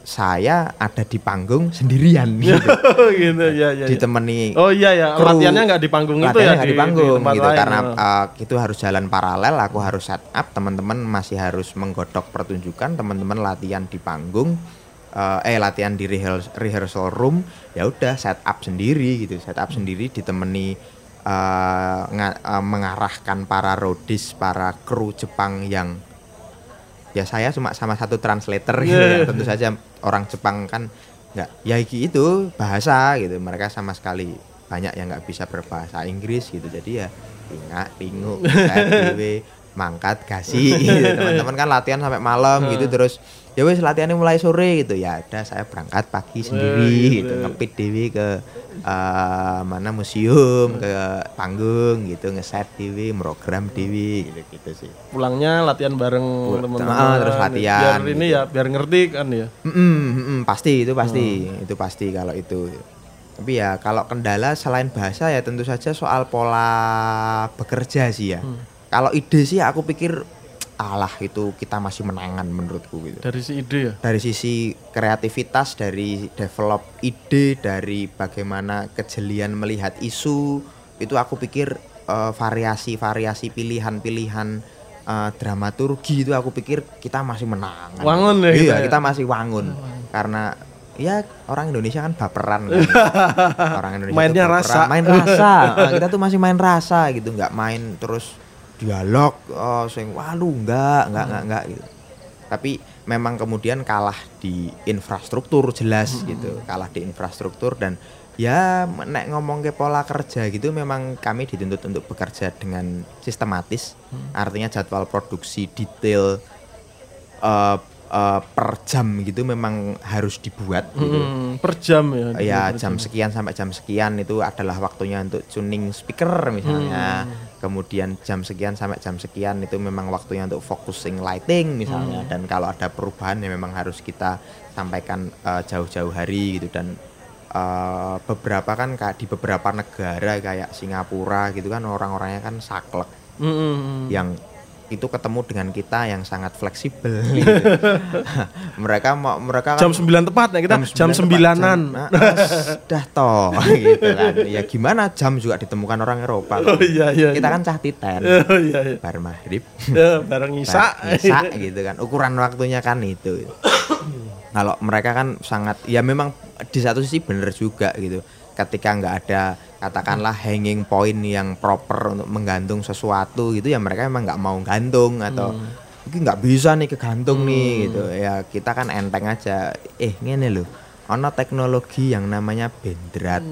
saya ada di panggung sendirian gitu gitu ya ya. ya. ditemani Oh iya ya, kru. latihannya nggak di panggung itu ya nggak di, panggung tempat gitu lain, karena ya. uh, itu harus jalan paralel aku harus set up teman-teman masih harus menggodok pertunjukan teman-teman latihan di panggung uh, eh latihan di rehearsal, rehearsal room ya udah set up sendiri gitu set up sendiri ditemani uh, nga- uh, mengarahkan para rodis para kru Jepang yang ya saya cuma sama satu translator gitu ya. tentu saja orang Jepang kan nggak ya iki itu bahasa gitu mereka sama sekali banyak yang nggak bisa berbahasa Inggris gitu jadi ya saya dewe mangkat kasih gitu. teman-teman kan latihan sampai malam gitu terus ya wes latihannya mulai sore gitu. Ya ada saya berangkat pagi sendiri gitu. gitu ngepit dewi ke eh, mana museum ke panggung gitu. Ngeset dewi program dewi gitu gitu sih. Pulangnya latihan bareng teman-teman. ah, terus latihan, Biar ini gitu. ya, biar ngerti kan ya. Mm-mm, mm-mm, pasti itu pasti. Itu pasti kalau itu. Tapi ya kalau kendala selain bahasa ya tentu saja soal pola bekerja sih ya. Kalau ide sih aku pikir alah itu kita masih menangan menurutku gitu Dari si ide ya. dari sisi kreativitas dari develop ide dari bagaimana kejelian melihat isu itu aku pikir eh, variasi-variasi pilihan-pilihan eh, dramaturgi itu aku pikir kita masih menang Wangun ya iya kita ya? kita masih wangun karena ya orang Indonesia kan baperan kan. orang Indonesia Mainnya tuh rasa. baperan, main rasa Nah, kita tuh masih main rasa gitu nggak main terus dialog oh sing waduh enggak enggak enggak enggak gitu. Tapi memang kemudian kalah di infrastruktur jelas gitu. Kalah di infrastruktur dan ya nek ngomong ke pola kerja gitu memang kami dituntut untuk bekerja dengan sistematis. Artinya jadwal produksi detail eh, eh, per jam gitu memang harus dibuat gitu. Hmm, per jam ya. ya per jam sekian sampai jam sekian itu adalah waktunya untuk tuning speaker misalnya. Kemudian jam sekian sampai jam sekian itu memang waktunya untuk focusing lighting misalnya. Dan kalau ada perubahan ya memang harus kita sampaikan eh, jauh-jauh hari gitu. Dan eh, beberapa kan kayak di beberapa negara kayak Singapura gitu kan orang-orangnya kan saklek. Mm-mm. yang itu ketemu dengan kita yang sangat fleksibel gitu. mereka mau mereka kan Jam 9 tepat ya kita jam, tepat, sembilanan. jam- nah, dah toh gitu kan ya gimana jam juga ditemukan orang Eropa Oh iya iya. kita iya. kan cah titen Oh iya iya. bar maghrib Ya, bareng Isa. isa gitu kan ukuran waktunya kan itu kalau mereka kan sangat ya memang di satu sisi bener juga gitu ketika nggak ada katakanlah hanging point yang proper untuk menggantung sesuatu gitu ya mereka memang nggak mau gantung atau mungkin nggak bisa nih kegantung nih gitu. Ya kita kan enteng aja. Eh ngene loh ono teknologi yang namanya bendrat.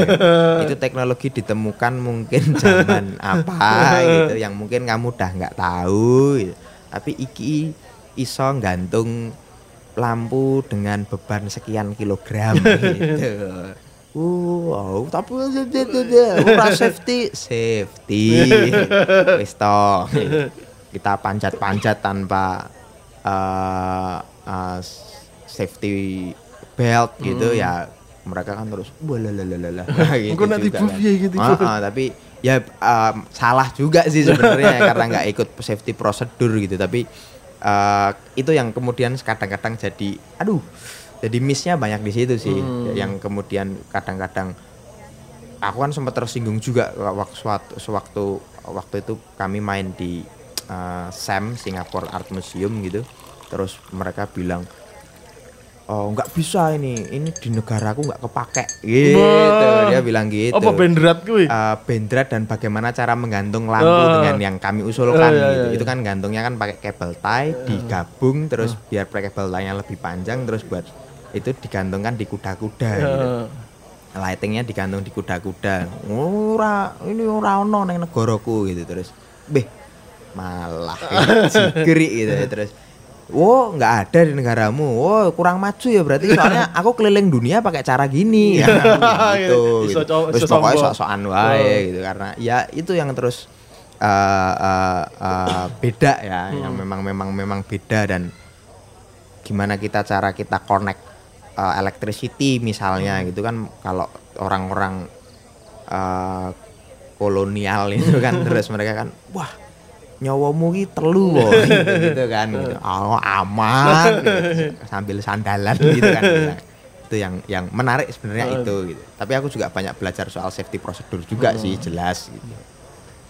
Itu teknologi ditemukan mungkin zaman apa gitu yang mungkin kamu udah nggak tahu gitu. tapi iki iso gantung lampu dengan beban sekian kilogram gitu Wow, tapi ora safety, safety. Wis toh. Kita panjat-panjat tanpa eh, eh, safety belt gitu ya. Mereka kan terus walalalala gitu nanti piye gitu, Bu? ah, tapi ya em, salah juga sih sebenarnya karena nggak ikut safety prosedur gitu. Tapi eh, itu yang kemudian kadang-kadang jadi aduh jadi missnya banyak di situ sih. Yang kemudian kadang-kadang aku kan sempat tersinggung juga waktu sewaktu, sewaktu waktu itu kami main di eh, SAM Singapore Art Museum gitu. Terus mereka bilang oh nggak bisa ini ini di negaraku nggak kepake. Gitu. Dia bilang gitu. Apa bendrat kuwi? eh, bendrat dan bagaimana cara menggantung lampu Oh. dengan yang kami usulkan Oh, iya, gitu. iya, Itu kan gantungnya kan pakai kabel tie digabung terus biar pakai kabel tie-nya lebih panjang terus buat itu digantungkan di kuda-kuda gitu. Eh, Lightingnya digantung di kuda-kuda. Ora ini ora ono ning negaraku gitu terus. Beh malah jigeri gitu terus Wow, nggak ada di negaramu. Wow, kurang maju ya berarti soalnya aku keliling dunia pakai cara gini ya. gitu. Iso gitu. Terus pokoknya sok-sokan wae gitu karena ya itu yang terus eh, eh, eh, beda ya, yang memang memang memang beda dan gimana kita cara kita connect eh, electricity misalnya gitu kan kalau orang-orang eh, kolonial itu kan terus mereka kan wah nyawamu ki telu gitu, gitu kan gitu. Oh, aman gitu. sambil sandalan gitu kan bilang. itu yang yang menarik sebenarnya itu gitu. Tapi aku juga banyak belajar soal safety prosedur juga sih jelas gitu.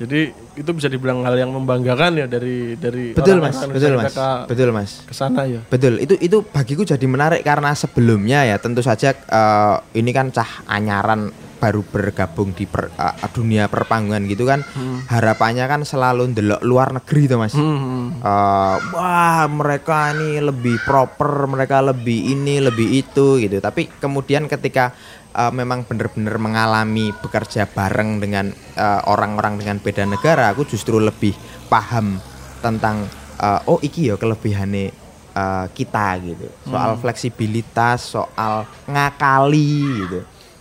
Jadi itu bisa dibilang hal yang membanggakan ya dari dari Betul Mas, betul Mas. Betul Mas. ke sana ya. Betul, itu itu bagiku jadi menarik karena sebelumnya ya tentu saja eh, ini kan cah anyaran baru bergabung di per- eh, dunia perpanggungan gitu kan harapannya kan selalu ndelok luar negeri tuh mas. Hmm. Eh, wah mereka ini lebih proper, mereka lebih ini, lebih itu gitu. Tapi kemudian ketika eh, memang benar-benar mengalami bekerja bareng dengan eh, orang-orang dengan beda negara, aku justru lebih paham tentang eh, oh iki ya kelebihannya eh, kita gitu. Soal fleksibilitas, soal ngakali gitu.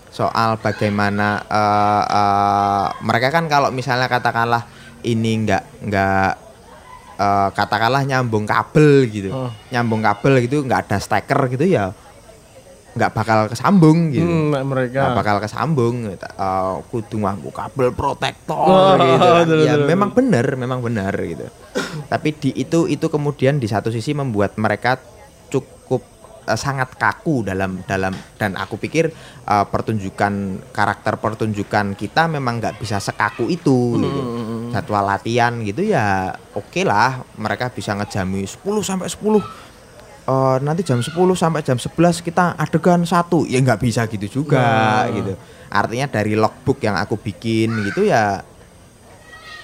Soal bagaimana eh, eh, mereka kan kalau misalnya katakanlah ini nggak nggak eh, katakanlah nyambung kabel gitu Oh. nyambung kabel gitu nggak ada steker gitu ya nggak bakal kesambung gitu Hmm, mereka. nggak bakal kesambung gitu. Eh, kudu nganggo kabel protektor Oh, gitu kan. betul, ya betul, memang benar memang benar gitu tapi di itu itu kemudian di satu sisi membuat mereka cukup eh, sangat kaku dalam dalam dan aku pikir eh, pertunjukan karakter pertunjukan kita memang nggak bisa sekaku itu gitu. jadwal latihan gitu ya oke lah mereka bisa ngejami 10 sampai 10 Eh, nanti jam 10 sampai jam 11 kita adegan satu ya nggak bisa gitu juga gitu artinya dari logbook yang aku bikin gitu ya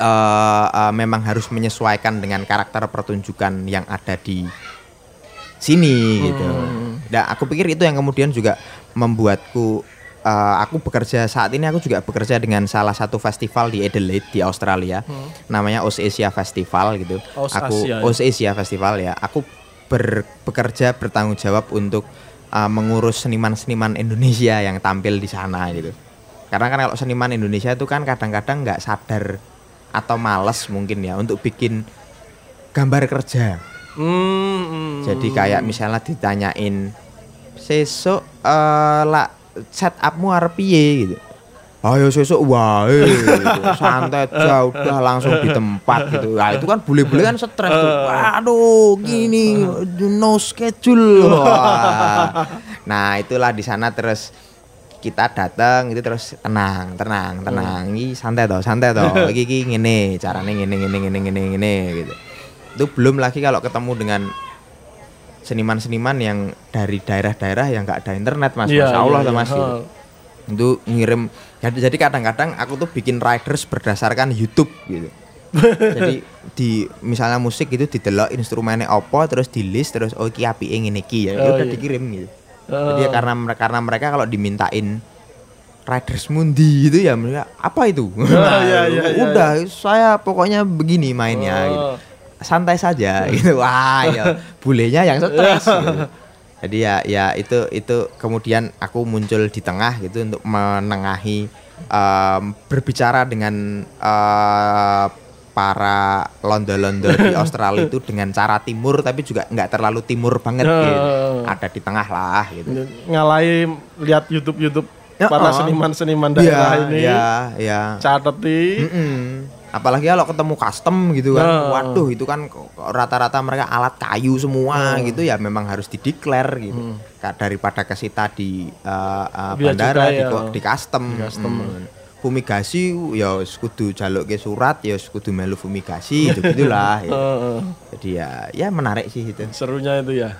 eh, eh, memang harus menyesuaikan dengan karakter pertunjukan yang ada di sini gitu. Dan aku pikir itu yang kemudian juga membuatku eh, aku bekerja saat ini aku juga bekerja dengan salah satu festival di Adelaide di Australia. Namanya Oz Asia Festival gitu. Oz aku Asia, ya. Asia Festival ya. Aku ber- bekerja bertanggung jawab untuk eh, mengurus seniman-seniman Indonesia yang tampil di sana gitu. Karena kan kalau seniman Indonesia itu kan kadang-kadang nggak sadar atau males mungkin ya untuk bikin gambar kerja. Hmm, hmm. Jadi kayak misalnya ditanyain sesuk eh lah setupmu arep piye gitu. Ayo sesuk wae gitu. santai aja udah langsung di tempat gitu. Nah, itu kan bule-bule kan stres tuh. Waduh, gini no schedule. Wah. Nah, itulah di sana terus kita datang itu terus tenang, tenang, tenang. Ini santai toh, santai toh. Iki ngene, carane ngene ngene ngene ngene ngene gitu. Itu belum lagi kalau ketemu dengan seniman-seniman yang dari daerah-daerah yang nggak ada internet mas, Iya, masya Allah tuh iya. mas. gitu. Itu ngirim, jadi jadi kadang-kadang aku tuh bikin riders berdasarkan YouTube gitu. jadi di misalnya musik itu didelok instrumennya apa terus di list terus oh iki apike ngene iki ya Oh, udah iya. dikirim gitu. Oh. Jadi ya karena karena mereka kalau dimintain Riders Mundi itu ya mereka apa itu? Nah, iya, iya, iya, udah saya pokoknya begini mainnya gitu. Oh. Santai saja gitu. Wah, ya bulenya yang stres. gitu. Jadi ya ya itu itu kemudian aku muncul di tengah gitu untuk menengahi em, berbicara dengan eh, para londo-londo di Australia itu dengan cara timur tapi juga nggak terlalu timur banget gitu. Oh. Ada di tengah lah gitu. Ngalahi lihat YouTube YouTube Ya, para oh. seniman-seniman daerah Iya, ini. Iya, iya. Cateti. Mm-mm. Apalagi kalau ketemu custom gitu kan. Nah. Waduh, itu kan rata-rata mereka alat kayu semua gitu ya memang harus dideklar gitu. Ka- Daripada kesita di uh, uh, bandara di, ya. di custom. Di custom. Mm. Fumigasi ya wis kudu jaluk ke surat ya wis kudu melu fumigasi gitu gitulah ya. Heeh. Jadi ya ya menarik sih itu. serunya itu ya.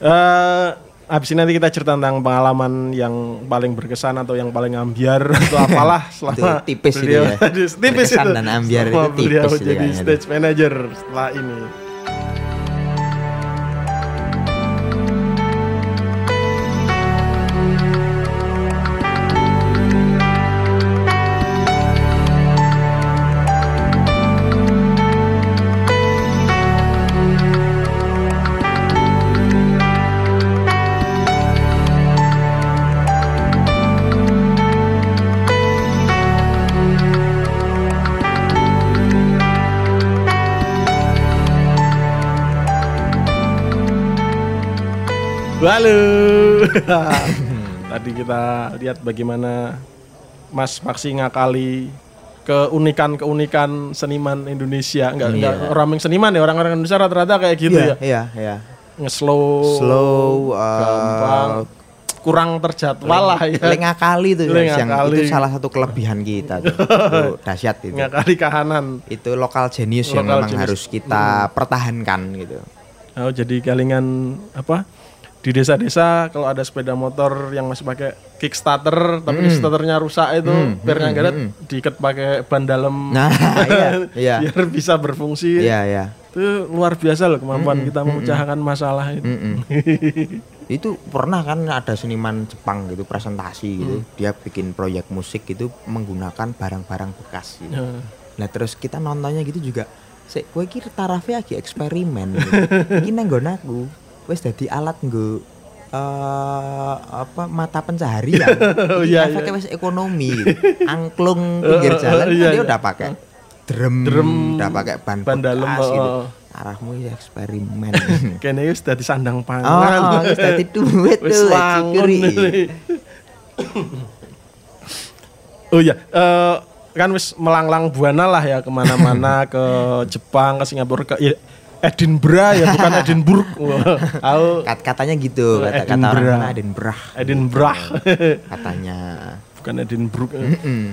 Eh habis ini nanti kita cerita tentang pengalaman yang paling berkesan atau yang paling ambiar atau apalah selama Itu tipis itu beliau ya. tadi tipis Berkesan itu. dan ambiar Selama itu beliau tipis itu jadi stage manager setelah ini. Halo. Tadi kita lihat bagaimana Mas Maksi ngakali keunikan-keunikan seniman Indonesia. Enggak enggak Iya. orang yang seniman ya, orang-orang Indonesia rata-rata kayak gitu Iya, ya. iya, iya. Nge-slow, Slow, uh, gampang, kurang terjadwal lah ya. Lek ngakali tuh yang itu salah satu kelebihan kita tuh. Itu dahsyat itu. Ngakali kahanan. Itu lokal genius yang Lokal memang genius. harus kita pertahankan gitu. Oh, jadi kalingan apa? Di desa-desa kalau ada sepeda motor yang masih pakai kickstarter tapi kickstarternya rusak itu biar nggak ada diikat pakai ban dalam Nah, iya, iya. biar bisa berfungsi. Iya, iya. Itu luar biasa loh kemampuan kita memecahkan masalah itu. Mm-mm. itu pernah kan ada seniman Jepang gitu presentasi gitu. Dia bikin proyek musik gitu menggunakan barang-barang bekas gitu. Nah, Nah terus kita nontonnya gitu juga Sik, kowe iki tarafe lagi eksperimen. Gitu. iki nang nggon aku. Wis dadi alat nggo eh apa mata pencaharian. Oh, iya, efeknya wis ekonomi. gitu. Angklung pinggir jalan iya, kan dia iya. udah pakai drum, Drum, udah pakai ban, ban dalam, gitu. oh. Arahmu iki eksperimen. kayaknya wis dadi sandang oh, pangan. oh, wis dadi duit Wis tuh. cikuri. oh iya, eh, kan wis melanglang buana lah ya ke mana-mana ke Jepang, ke Singapura, ke ya, Edinburgh ya bukan Edinburgh. Aku Kat- katanya gitu, kata, kata orang Edinburgh. Edinburgh. Edinburgh. Katanya. bukan Edinburgh.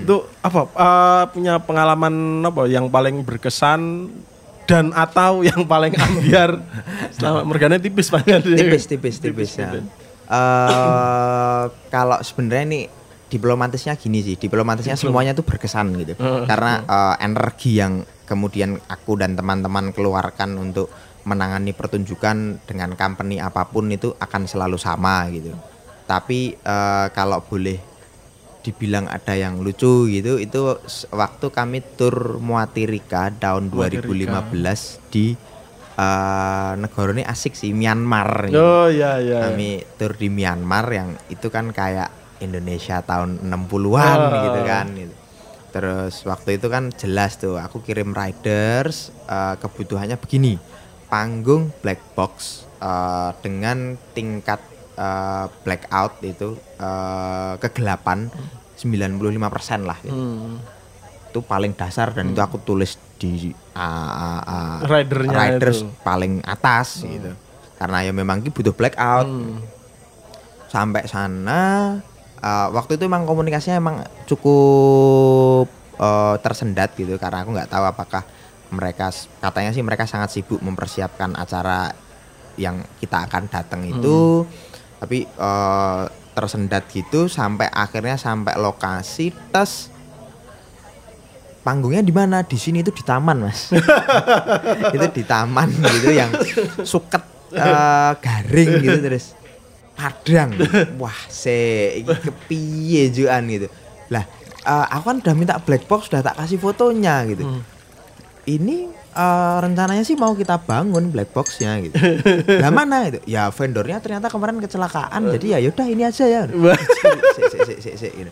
Itu apa? eh, punya pengalaman apa yang paling berkesan dan atau yang paling ambiar selama mergane tipis banget tipis tipis tipis ya. Eh, kalau sebenarnya nih diplomatisnya gini sih, diplomatisnya semuanya tuh berkesan gitu. Karena eh, energi yang kemudian aku dan teman-teman keluarkan untuk menangani pertunjukan dengan company apa pun itu akan selalu sama gitu. Tapi eh, kalau boleh dibilang ada yang lucu gitu itu waktu kami tur Muatirika tahun 2015 di eh negara ini asik sih Myanmar gitu. Oh iya iya. kami tur di Myanmar yang itu kan kayak Indonesia tahun 60-an Ah. gitu kan gitu. Terus waktu itu kan jelas tuh aku kirim riders eh, kebutuhannya begini. Panggung black box eh, dengan tingkat eh, blackout itu eh, kegelapan 95% lah gitu. Hmm. itu paling dasar dan itu aku tulis di uh, uh, Ridernya riders itu. paling atas gitu karena ya memang butuh blackout Hmm. sampai sana uh, waktu itu emang komunikasinya emang cukup uh, tersendat gitu karena aku nggak tahu apakah mereka katanya sih mereka sangat sibuk mempersiapkan acara yang kita akan datang itu. Tapi uh, tersendat gitu sampai akhirnya sampai lokasi tes. Panggungnya di mana? Di sini itu di taman mas. Itu di taman gitu yang suket eh, garing gitu terus padang. Wah se iki kepiye juan gitu. Lah eh, aku kan udah minta black box udah tak kasih fotonya gitu. Ini eh, rencananya sih mau kita bangun black boxnya gitu. Lah mana itu ya vendornya ternyata kemarin kecelakaan jadi ya yaudah ini aja ya. Sik, sik, sik, sik, sik, gitu.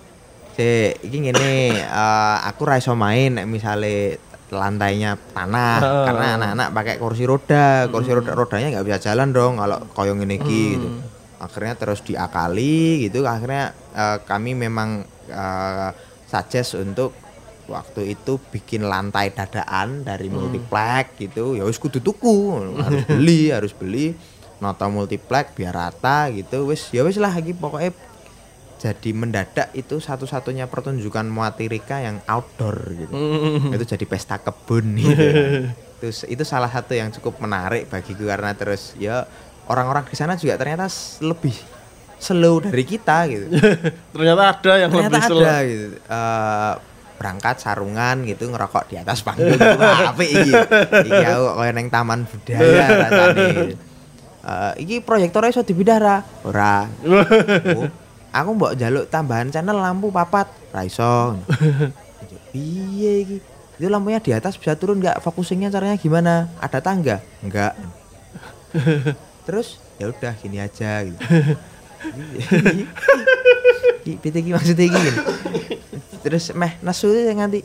Sik, iki ngene eh, aku ra iso main misale lantainya tanah Heeh. karena anak-anak pakai kursi roda, kursi roda rodanya nggak bisa jalan dong kalau koyo ngene iki gitu. Akhirnya terus diakali gitu, akhirnya eh, kami memang eh, suggest untuk waktu itu bikin lantai dadaan dari multiplex gitu. Ya wis kudu tuku harus beli harus beli. Noto multiplex biar rata gitu. Wis ya wis lah lagi pokoknya jadi mendadak itu satu-satunya pertunjukan Muatirika yang outdoor gitu. Hmm. itu jadi pesta kebun gitu itu itu salah satu yang cukup menarik bagiku karena terus ya orang-orang di sana juga ternyata lebih slow dari kita gitu. Ternyata ada yang ternyata lebih ada slow. gitu. Eh, berangkat sarungan gitu ngerokok di atas panggung wah apik iki. Iki aku koyo neng taman budaya rasane. Eh, iki proyektornya iso dipindah ra? Ora. Oh, aku mbok jaluk tambahan channel lampu papat. Ra iso. Piye iki? Itu lampunya di atas bisa turun nggak? Focusingnya caranya gimana? Ada tangga? Enggak terus ya udah gini aja gitu piye iki maksudnya gini. terus meh itu nganti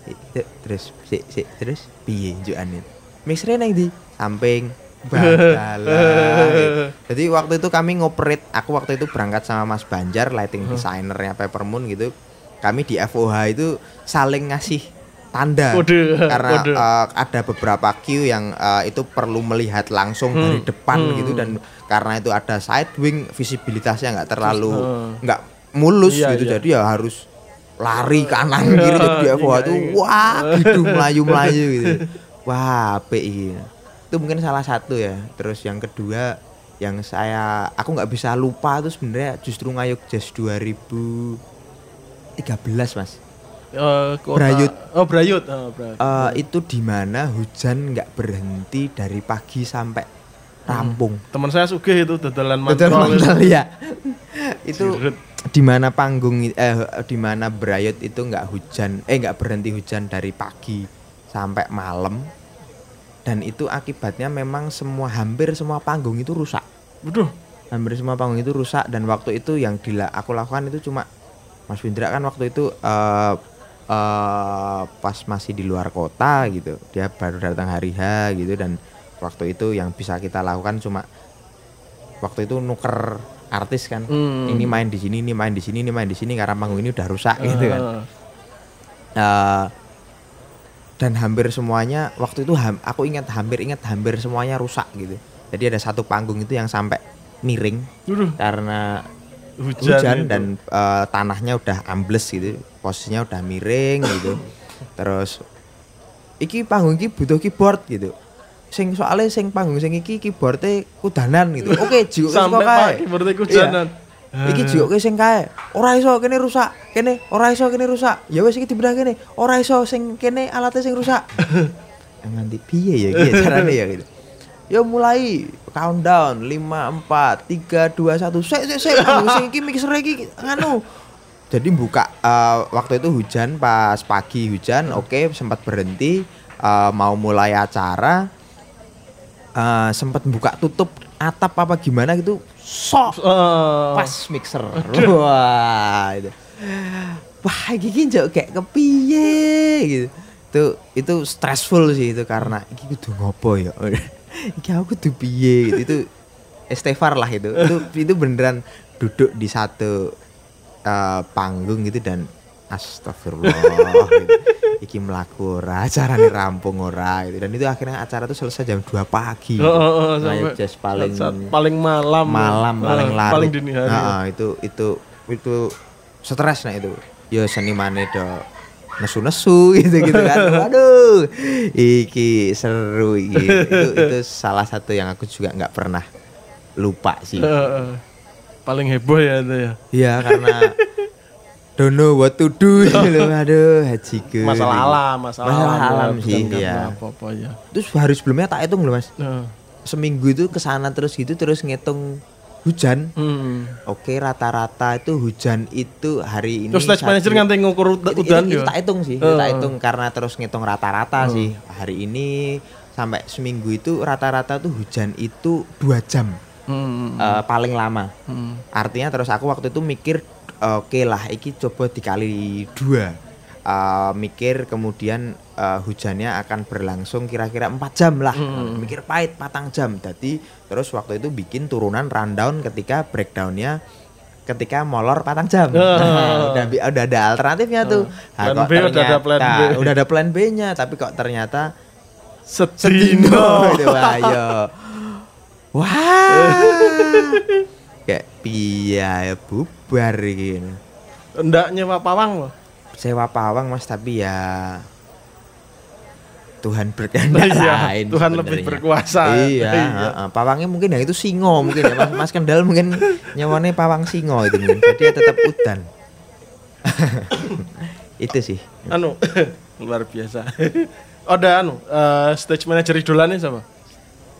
terus si si terus piye njukane mixernya nang di samping Badalah. Jadi waktu itu kami ngoperate, aku waktu itu berangkat sama Mas Banjar, lighting designernya Peppermoon gitu. Kami di FOH itu saling ngasih tanda. Kode, karena kode. eh, ada beberapa queue yang eh, itu perlu melihat langsung dari depan gitu dan karena itu ada side wing visibilitasnya nggak terlalu Hmm. nggak mulus Iya, gitu. iya. jadi ya harus lari kanan kiri jadi di FOH itu wah gitu melayu melayu gitu. Wah iki. Itu mungkin salah satu ya. Terus yang kedua yang saya aku nggak bisa lupa itu sebenarnya justru ngayuk jazz 2013 mas Kota- Brayut. Oh, Brayut. Oh, Brayut. Eh, itu di mana hujan nggak berhenti dari pagi sampai rampung Teman saya sugih itu betul mantrol. mantel ya itu Jirut. di mana panggung eh di mana Brayut itu nggak hujan eh nggak berhenti hujan dari pagi sampai malam dan itu akibatnya memang semua hampir semua panggung itu rusak Waduh. hampir semua panggung itu rusak dan waktu itu yang dila aku lakukan itu cuma Mas Windra kan waktu itu eh eh, pas masih di luar kota gitu dia baru datang hari H gitu dan waktu itu yang bisa kita lakukan cuma waktu itu nuker artis kan Hmm. ini main di sini ini main di sini ini main di sini karena panggung ini udah rusak gitu kan. Eh, dan hampir semuanya waktu itu ham- aku ingat hampir ingat hampir semuanya rusak gitu jadi ada satu panggung itu yang sampai miring karena hujan, hujan, itu. dan eh, tanahnya udah ambles gitu posisinya udah miring gitu terus iki panggung iki butuh keyboard gitu sing soalnya sing panggung sing iki keyboardnya kudanan gitu oke jiwa sampai pagi berarti hujanan. Iki jiwa sing kae. Ora iso kene rusak. Kene ora iso kene rusak. Ya wis iki dibedah kene. Ora iso sing kene alatnya sing rusak. Nganti piye ya iki ya carane ya gitu. Ya mulai countdown 5 4 3 2 1 sik sik sik Panggung sing iki mixer iki nganu. Jadi buka eh, waktu itu hujan pas pagi hujan oke sempat berhenti eh, mau mulai acara eh, sempat buka tutup atap apa gimana gitu sok Eh, pas mixer. Wah itu. Wah gini jauh kayak kepiye gitu. Itu itu stressful sih itu karena iki kudu ngopo ya iki aku kudu piye gitu itu Estefar lah itu. Itu itu beneran duduk di satu eh, panggung gitu dan astagfirullah gitu. iki melaku ora acarane rampung ora gitu. dan itu akhirnya acara itu selesai jam 2 pagi Oh, oh, oh, Nah, just paling saat- paling malam. Malam Eh, paling larut. paling dini hari. Nah, itu itu itu stres nah itu. Ya senimane do nesu-nesu gitu gitu kan waduh iki seru iki itu itu salah satu yang aku juga nggak pernah lupa sih eh. paling heboh ya itu ya Iya karena don't know what to do gitu loh. Aduh, hajiku. masalah alam masalah, Masalah alam, alam ya, sih, bukan karena iya. apa-apa ya Terus hari sebelumnya tak hitung loh Mas. Nah, Seminggu itu ke sana terus gitu terus ngitung hujan. hmm. Oke rata-rata itu hujan itu hari ini terus stage manager nganti ngukur ud- itu, itu, itu ya tak hitung sih, itu tak hitung karena terus ngitung rata-rata sih. Hari ini sampai seminggu itu rata-rata tuh hujan itu dua jam Hmm, eh, paling lama. hmm. Artinya terus aku waktu itu mikir oke lah iki coba dikali dua Eh, mikir kemudian eh, hujannya akan berlangsung kira-kira 4 jam lah. Mikir pahit patang jam. Jadi terus waktu itu bikin turunan rundown ketika breakdownnya ketika molor patang jam. Nah, udah udah ada alternatifnya tuh. Nah, Plan kok B udah ada plan B. udah ada plan B nya tapi kok ternyata sedino. Sedino itu ayo. Wah. Kayak piye bubar gini. ndak nyewa pawang loh Sewa pawang Mas tapi ya Tuhan berkehendak Iya, lain. Tuhan lebih sebenarnya. berkuasa. Iya, Iya. pawangnya mungkin yang itu singo mungkin ya Mas, Mas Kendal mungkin nyewanya pawang singo itu mungkin. Jadi ya tetap udan. itu sih. anu luar biasa ada anu eh, stage manager idolanya siapa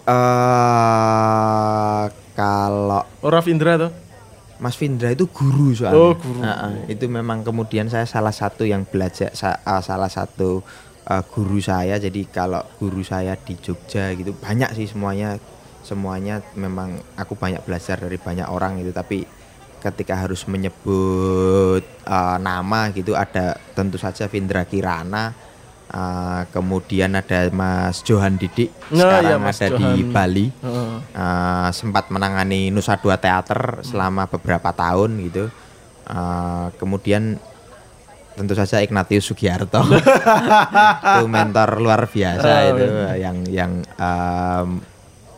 Eh kalau Ora Indra tuh Mas Vindra itu guru soalnya. Oh, guru. Heeh, itu memang kemudian saya salah satu yang belajar sa- uh, salah satu uh, guru saya. Jadi kalau guru saya di Jogja gitu banyak sih semuanya semuanya memang aku banyak belajar dari banyak orang gitu tapi ketika harus menyebut uh, nama gitu ada tentu saja Vindra Kirana uh, kemudian ada Mas Johan Didik Nah, sekarang iya, Mas ada di Johan. Bali Heeh. Eh, sempat menangani Nusa Dua Teater selama beberapa tahun gitu. Eh, kemudian tentu saja Ignatius Sugiarto itu mentor luar biasa Oh, itu yang yang em,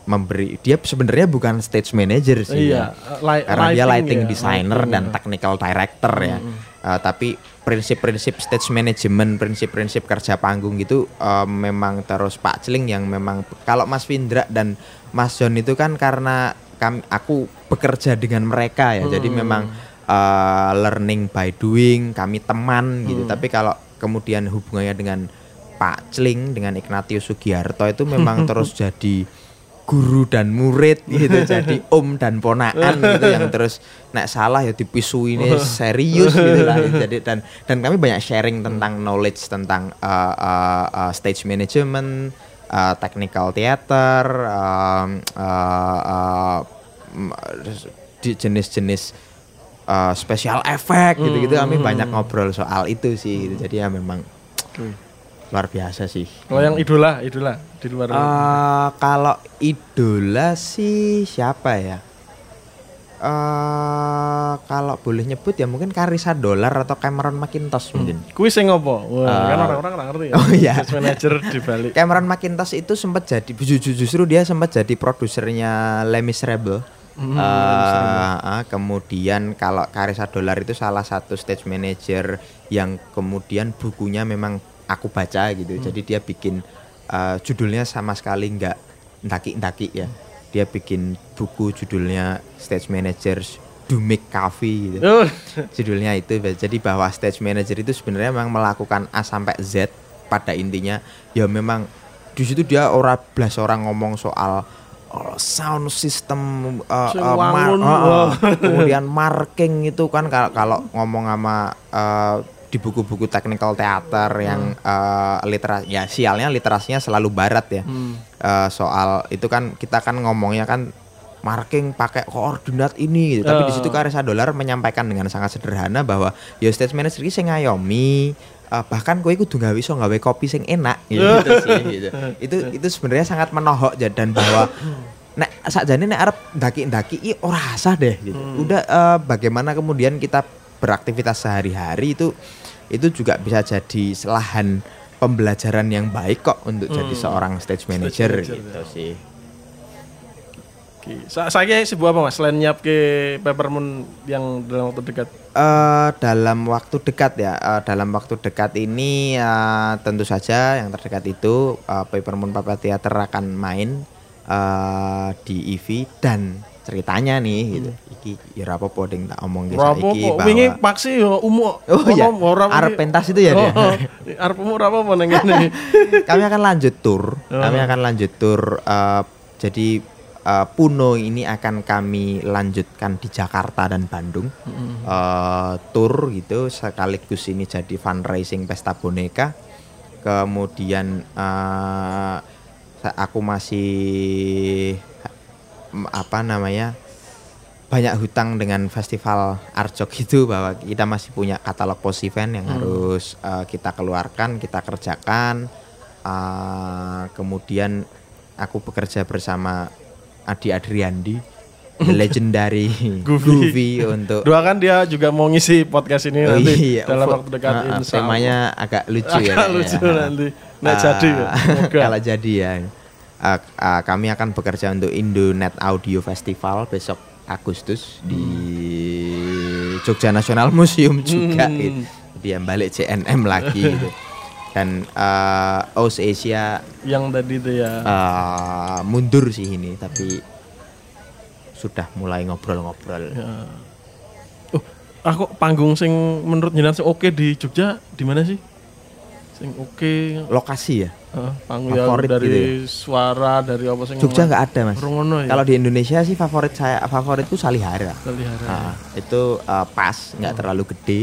memberi dia sebenarnya bukan stage manager sih Iya, ya. li- karena dia lighting ya, designer lighting dan ya. technical director ya Eh, tapi prinsip-prinsip stage management prinsip-prinsip kerja panggung gitu eh, memang terus Pak Celing yang memang kalau Mas Vindra dan Mas John itu kan karena kami aku bekerja dengan mereka ya. Jadi memang eh, learning by doing kami teman gitu. Tapi kalau kemudian hubungannya dengan Pak Celing dengan Ignatius Sugiarto itu memang terus jadi guru dan murid gitu jadi om dan ponakan gitu yang terus nek salah ya dipisu ini serius gitu lah jadi dan dan kami banyak sharing tentang knowledge tentang uh, uh, uh, stage management uh, technical theater uh, uh, di jenis-jenis uh, special effect gitu-gitu kami banyak ngobrol soal itu sih gitu. jadi ya memang. Luar biasa sih kalau yang idola idola di luar Eh, kalau idola sih siapa ya? eh kalau boleh nyebut ya mungkin Karisa Dolar atau Cameron McIntosh mungkin. kuis yang ngopo wah Eh, kan orang-orang nggak ngerti ya oh iya. manager di balik Cameron McIntosh itu sempat jadi ju- justru dia sempat jadi produsernya Les Miserables. Hmm, Eh, ah, kemudian kalau Karisa Dolar itu salah satu stage manager yang kemudian bukunya memang aku baca gitu. Hmm. Jadi dia bikin eh, judulnya sama sekali nggak ndaki-ndaki ya. Dia bikin buku judulnya Stage Managers Do Make Coffee gitu Oh, judulnya itu jadi bahwa stage manager itu sebenarnya memang melakukan A sampai Z pada intinya ya memang di situ dia ora blas orang ngomong soal oh, sound system uh, uh, mar- uh, uh, kemudian marking itu kan kalau kalau ngomong sama uh, di buku-buku technical theater yang uh, literasi ya sialnya literasinya selalu barat ya. Uh, soal itu kan kita kan ngomongnya kan marking pakai koordinat ini gitu. Tapi di situ Karesa Dolar menyampaikan dengan sangat sederhana bahwa ya stage manager iki sing ngayomi uh, bahkan kowe kudu gawe iso gawe kopi sing enak. Gitu, sih gitu. Itu itu sebenarnya sangat menohok dan bahwa nek sakjane nek arep ndaki-ndaki i ora asah deh gitu. Udah eh, bagaimana kemudian kita beraktivitas sehari-hari itu itu juga bisa jadi lahan pembelajaran yang baik kok untuk jadi seorang stage manager, manager, gitu sih. Oke. Sa saya sibuk apa mas? Selain nyiap ke Peppermoon yang dalam waktu dekat. Eh, dalam waktu dekat ya, eh, dalam waktu dekat ini eh, tentu saja yang terdekat itu eh, Papermoon Papa Theater akan main eh, di EV dan ceritanya nih gitu. Iki ya apa-apa ding tak omong iki Rapo saiki bahwa wingi paksi yo umu. Oh iya, arep pentas itu ya dia. Oh, arep umu apa-apa nang ngene. kami akan lanjut tour. Kami akan lanjut tour. eh, jadi eh, Puno ini akan kami lanjutkan di Jakarta dan Bandung. Eh, tour gitu sekaligus ini jadi fundraising pesta boneka. Kemudian sa- aku masih apa namanya banyak hutang dengan festival Arjok itu bahwa kita masih punya katalog post event yang harus uh, kita keluarkan, kita kerjakan. Uh, kemudian aku bekerja bersama Adi Adriandi, the legendary Goofy. Goofy untuk Doakan dia juga mau ngisi podcast ini Oh nanti iya, dalam waktu dekat uh, uh, temanya agak lucu ya. Agak kayaknya. lucu nanti. Nek Ah, jadi ya. Kalau jadi ya. Uh, uh, kami akan bekerja untuk Indonet Audio Festival besok Agustus di Jogja National Museum juga Hmm. gitu. Dia balik CNM lagi gitu. Dan uh, Aus Asia yang tadi itu ya. uh, mundur sih ini tapi sudah mulai ngobrol-ngobrol. ya. Oh, aku panggung sing menurut jenengan sing oke di Jogja di mana sih? Sing oke Lokasi ya. Eh, panggung ya Favorit dari gitu ya? suara dari apa sing Jogja nggak ada mas. Ya. Kalau di Indonesia sih favorit saya favoritku Salihara. Pelihara. Nah, itu uh, pas, nggak terlalu gede,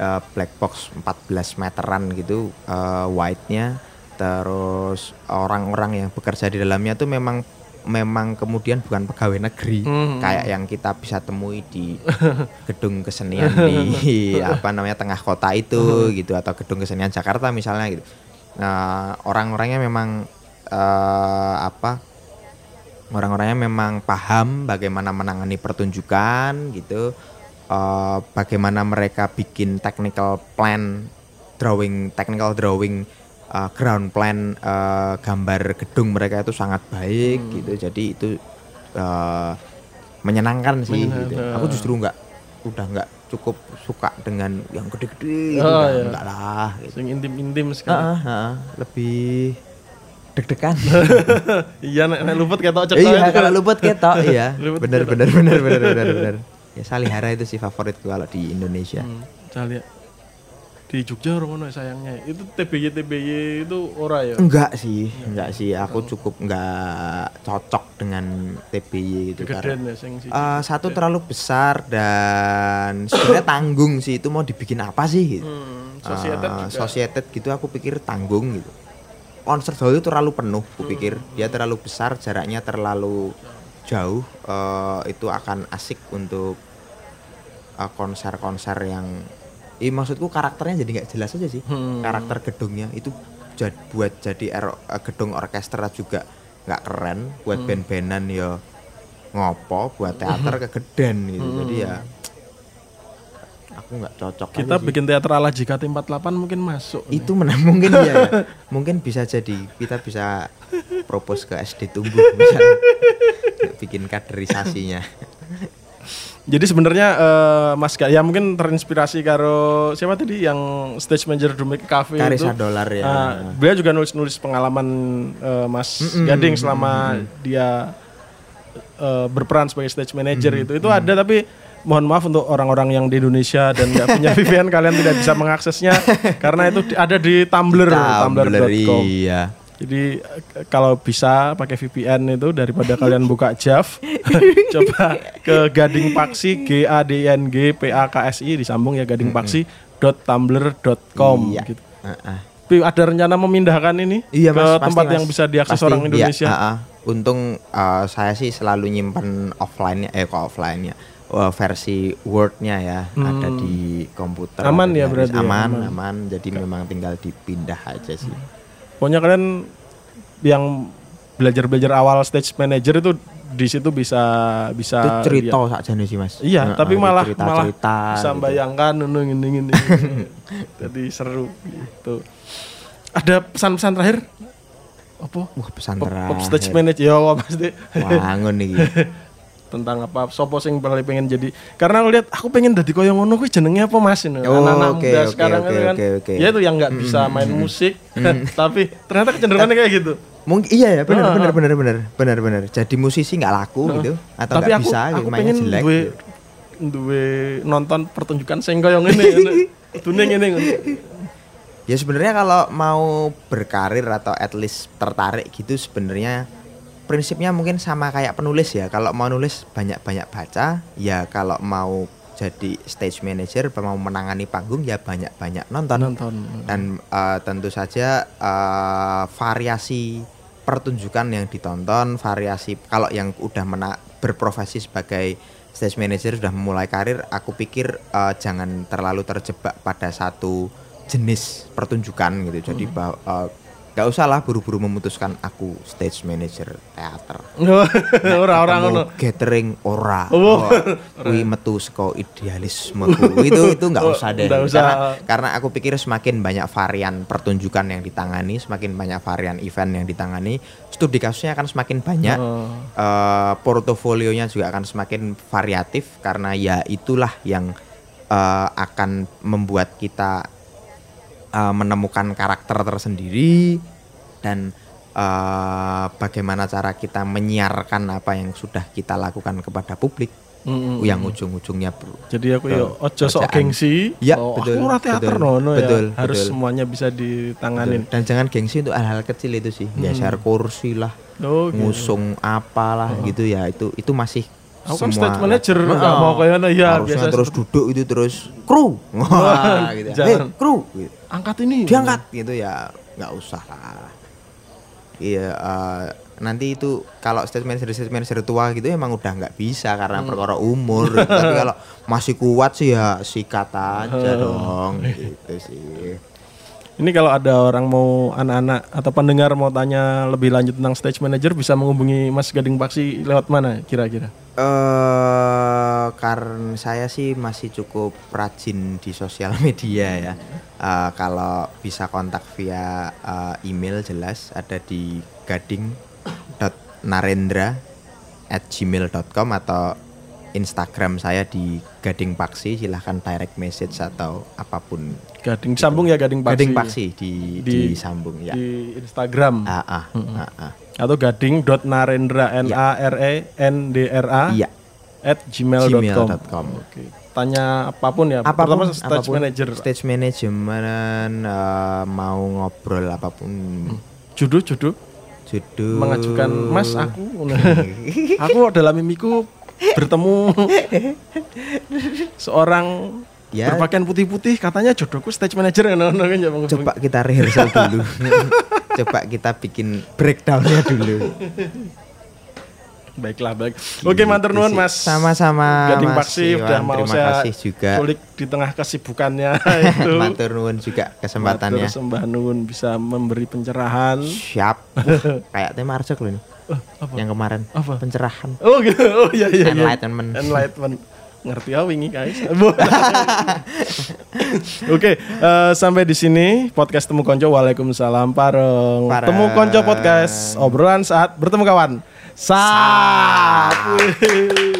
uh, black box 14 meteran gitu, uh, white-nya. Terus orang-orang yang bekerja di dalamnya tuh memang memang kemudian bukan pegawai negeri Hmm. kayak yang kita bisa temui di gedung kesenian di apa namanya tengah kota itu gitu atau gedung kesenian Jakarta misalnya gitu. Nah, orang-orangnya memang eh, apa orang-orangnya memang paham bagaimana menangani pertunjukan gitu eh, bagaimana mereka bikin technical plan drawing technical drawing eh, ground plan eh, gambar gedung mereka itu sangat baik gitu jadi itu eh, menyenangkan sih gitu. Menyenangkan. aku justru nggak udah nggak cukup suka dengan yang gede-gede gitu Oh, dah. iya. enggak lah gitu. Sing intim-intim sekali. Heeh, heeh. lebih deg-degan Iya nek nek luput ketok cek iya kalau luput ketok iya Luput bener bener bener bener bener bener ya salihara itu sih favoritku kalau di Indonesia Hmm, di Jogja Rongono sayangnya. Itu TBY TBY itu ora ya. enggak sih enggak sih. Aku cukup enggak cocok dengan TBY gitu karena ya sing eh, satu terlalu besar dan sebenarnya tanggung sih. Itu mau dibikin apa sih gitu? Hmm, juga. Societed gitu aku pikir tanggung gitu. Konser itu terlalu penuh aku pikir. Dia terlalu besar jaraknya terlalu jauh. Eh, itu akan asik untuk konser-konser yang Ih, maksudku karakternya jadi nggak jelas aja sih Hmm. karakter gedungnya itu jad- buat jadi eh, gedung orkestra juga nggak keren buat Hmm. band-bandan ya ngopo buat teater kegedean gitu jadi ya aku nggak cocok Hmm. Kita aja sih. bikin teater ala JKT48 mungkin masuk. itu menang mungkin ya, ya. mungkin bisa jadi kita bisa propose ke SD tumbuh misalnya Untuk bikin kaderisasinya Jadi sebenarnya eh, Mas Ga- ya mungkin terinspirasi karo siapa tadi yang stage manager Dumik Cafe Karisa itu. dolar ya Ah, beliau juga nulis-nulis pengalaman eh, Mas Gading selama dia eh, berperan sebagai stage manager itu. Itu ada tapi mohon maaf untuk orang-orang yang di Indonesia dan nggak punya VPN kalian tidak bisa mengaksesnya karena itu ada di Tumblr, Tumblr tumblr.com. iya Jadi eh, kalau bisa pakai VPN itu daripada kalian buka JAV, coba ke Gading Paksi G A D N G P A K S I disambung ya Gading Paksi .tumblr.com iya gitu. Heeh. Tapi ada rencana memindahkan ini Iya ke mas, pasti, tempat Mas. yang bisa diakses Pasti, orang iya, Indonesia. ah, ah. Untung eh, saya sih selalu nyimpen offline-nya, eh kok offline-nya, eh, versi Word-nya ya ada di komputer. Hmm. Aman ya berarti disk. ya, Aman, aman. aman. Jadi memang tinggal dipindah aja sih. Pokoknya kalian yang belajar-belajar awal stage manager itu di situ bisa bisa itu cerita saja nih sih mas Iya, Heeh, tapi malah cerita, malah cerita, bisa gitu. bayangkan ngono ngene ngene. Jadi seru gitu. Ada pesan-pesan terakhir? Apa? wah pesan terakhir pop stage manager ya wah, pasti wangun nih tentang apa sopo sing paling pengen jadi karena aku lihat aku pengen jadi koyo ngono kuwi jenenge apa Mas ini Oh, anak-anak oke, muda oke, sekarang itu kan oke, oke. ya itu yang nggak bisa main musik tapi ternyata kecenderungannya kayak gitu mungkin iya ya benar benar benar benar benar benar jadi musisi nggak laku gitu atau tapi nggak bisa gitu aku mainnya pengen jelek duwe gitu. duwe nonton pertunjukan sing koyo ngene ngene. Dunia ngene. Ya sebenarnya kalau mau berkarir atau at least tertarik gitu sebenarnya prinsipnya mungkin sama kayak penulis ya. Kalau mau nulis banyak-banyak baca, ya kalau mau jadi stage manager, mau menangani panggung ya banyak-banyak nonton. nonton Dan eh, tentu saja eh, variasi pertunjukan yang ditonton, variasi kalau yang udah mena- berprofesi sebagai stage manager sudah memulai karir, aku pikir eh, jangan terlalu terjebak pada satu jenis pertunjukan gitu. Jadi bah- eh, nggak usah lah buru-buru memutuskan aku stage manager teater. ora-ora Ketemu ngono Gathering ora. Oh. Kuwi metu saka idealismeku. itu itu nggak Oh, usah deh. nggak usah. Karena karena aku pikir semakin banyak varian pertunjukan yang ditangani, semakin banyak varian event yang ditangani, studi kasusnya akan semakin banyak. Oh. Eh, portofolionya juga akan semakin variatif karena ya itulah yang eh, akan membuat kita eh, menemukan karakter tersendiri dan eh, bagaimana cara kita menyiarkan apa yang sudah kita lakukan kepada publik Mm-mm. yang ujung-ujungnya. Jadi aku ya ojo sok gengsi. Ya, oh, betul, Aku teater betul, nono ya. betul, Harus betul. semuanya bisa ditanganin. dan jangan gengsi untuk hal-hal kecil itu sih geser kursi lah Oh, gitu. ngusung apalah gitu ya itu itu masih Aku kan stage manager, nggak mau kayak mana, ya, biasa terus duduk itu terus kru Wah, gitu. jangan. hey, kru gitu. Angkat ini. diangkat gitu ya nggak usah lah iya eh, nanti itu kalau stage manager stage manager tua gitu emang udah nggak bisa karena Hmm. perkara umur tapi kalau masih kuat sih ya sikat aja dong gitu sih Ini kalau ada orang mau anak-anak atau pendengar mau tanya lebih lanjut tentang stage manager bisa menghubungi Mas Gading Paksi lewat mana kira-kira? eh karena saya sih masih cukup rajin di sosial media ya. Eh, kalau bisa kontak via eh, email jelas ada di gading.narendra at atau Instagram saya di Gading Paksi silahkan direct message atau apa pun Gading sambung ya Gading Paksi. Gading Paksi di, Di- disambung ya Di Instagram ah, ah, ah, ah. atau gading.narendra n a r e n d r a iya at gmail.com. gmail.com Oke. Tanya apa pun ya. apa pun Pertama stage apa pun, manager. stage manajemen eh, mau ngobrol apa pun Judul judul judul mengajukan Mas aku. aku dalam mimiku bertemu seorang Ya. berpakaian putih-putih katanya jodohku stage manager no, coba kita rehearsal dulu coba kita bikin breakdownnya dulu Baiklah, baik. Oke, matur nuwun Gitu sih. Mas. sama-sama Gading Mas Paksi udah mau terima saya kasih juga kulik di tengah kesibukannya itu. matur nuwun juga kesempatannya Matur sembah nuwun bisa memberi pencerahan. siap Uh, kayak tema arjok loh ini Eh, apa? yang kemarin Apa? pencerahan Oh gitu. Oh iya iya. iya. Enlightenment. Enlightenment. Ngerti ya wingi guys. Oke, eh, sampai di sini podcast Temu Konco. Waalaikumsalam pareng. Pareng. Temu Konco podcast obrolan saat bertemu kawan. Saat.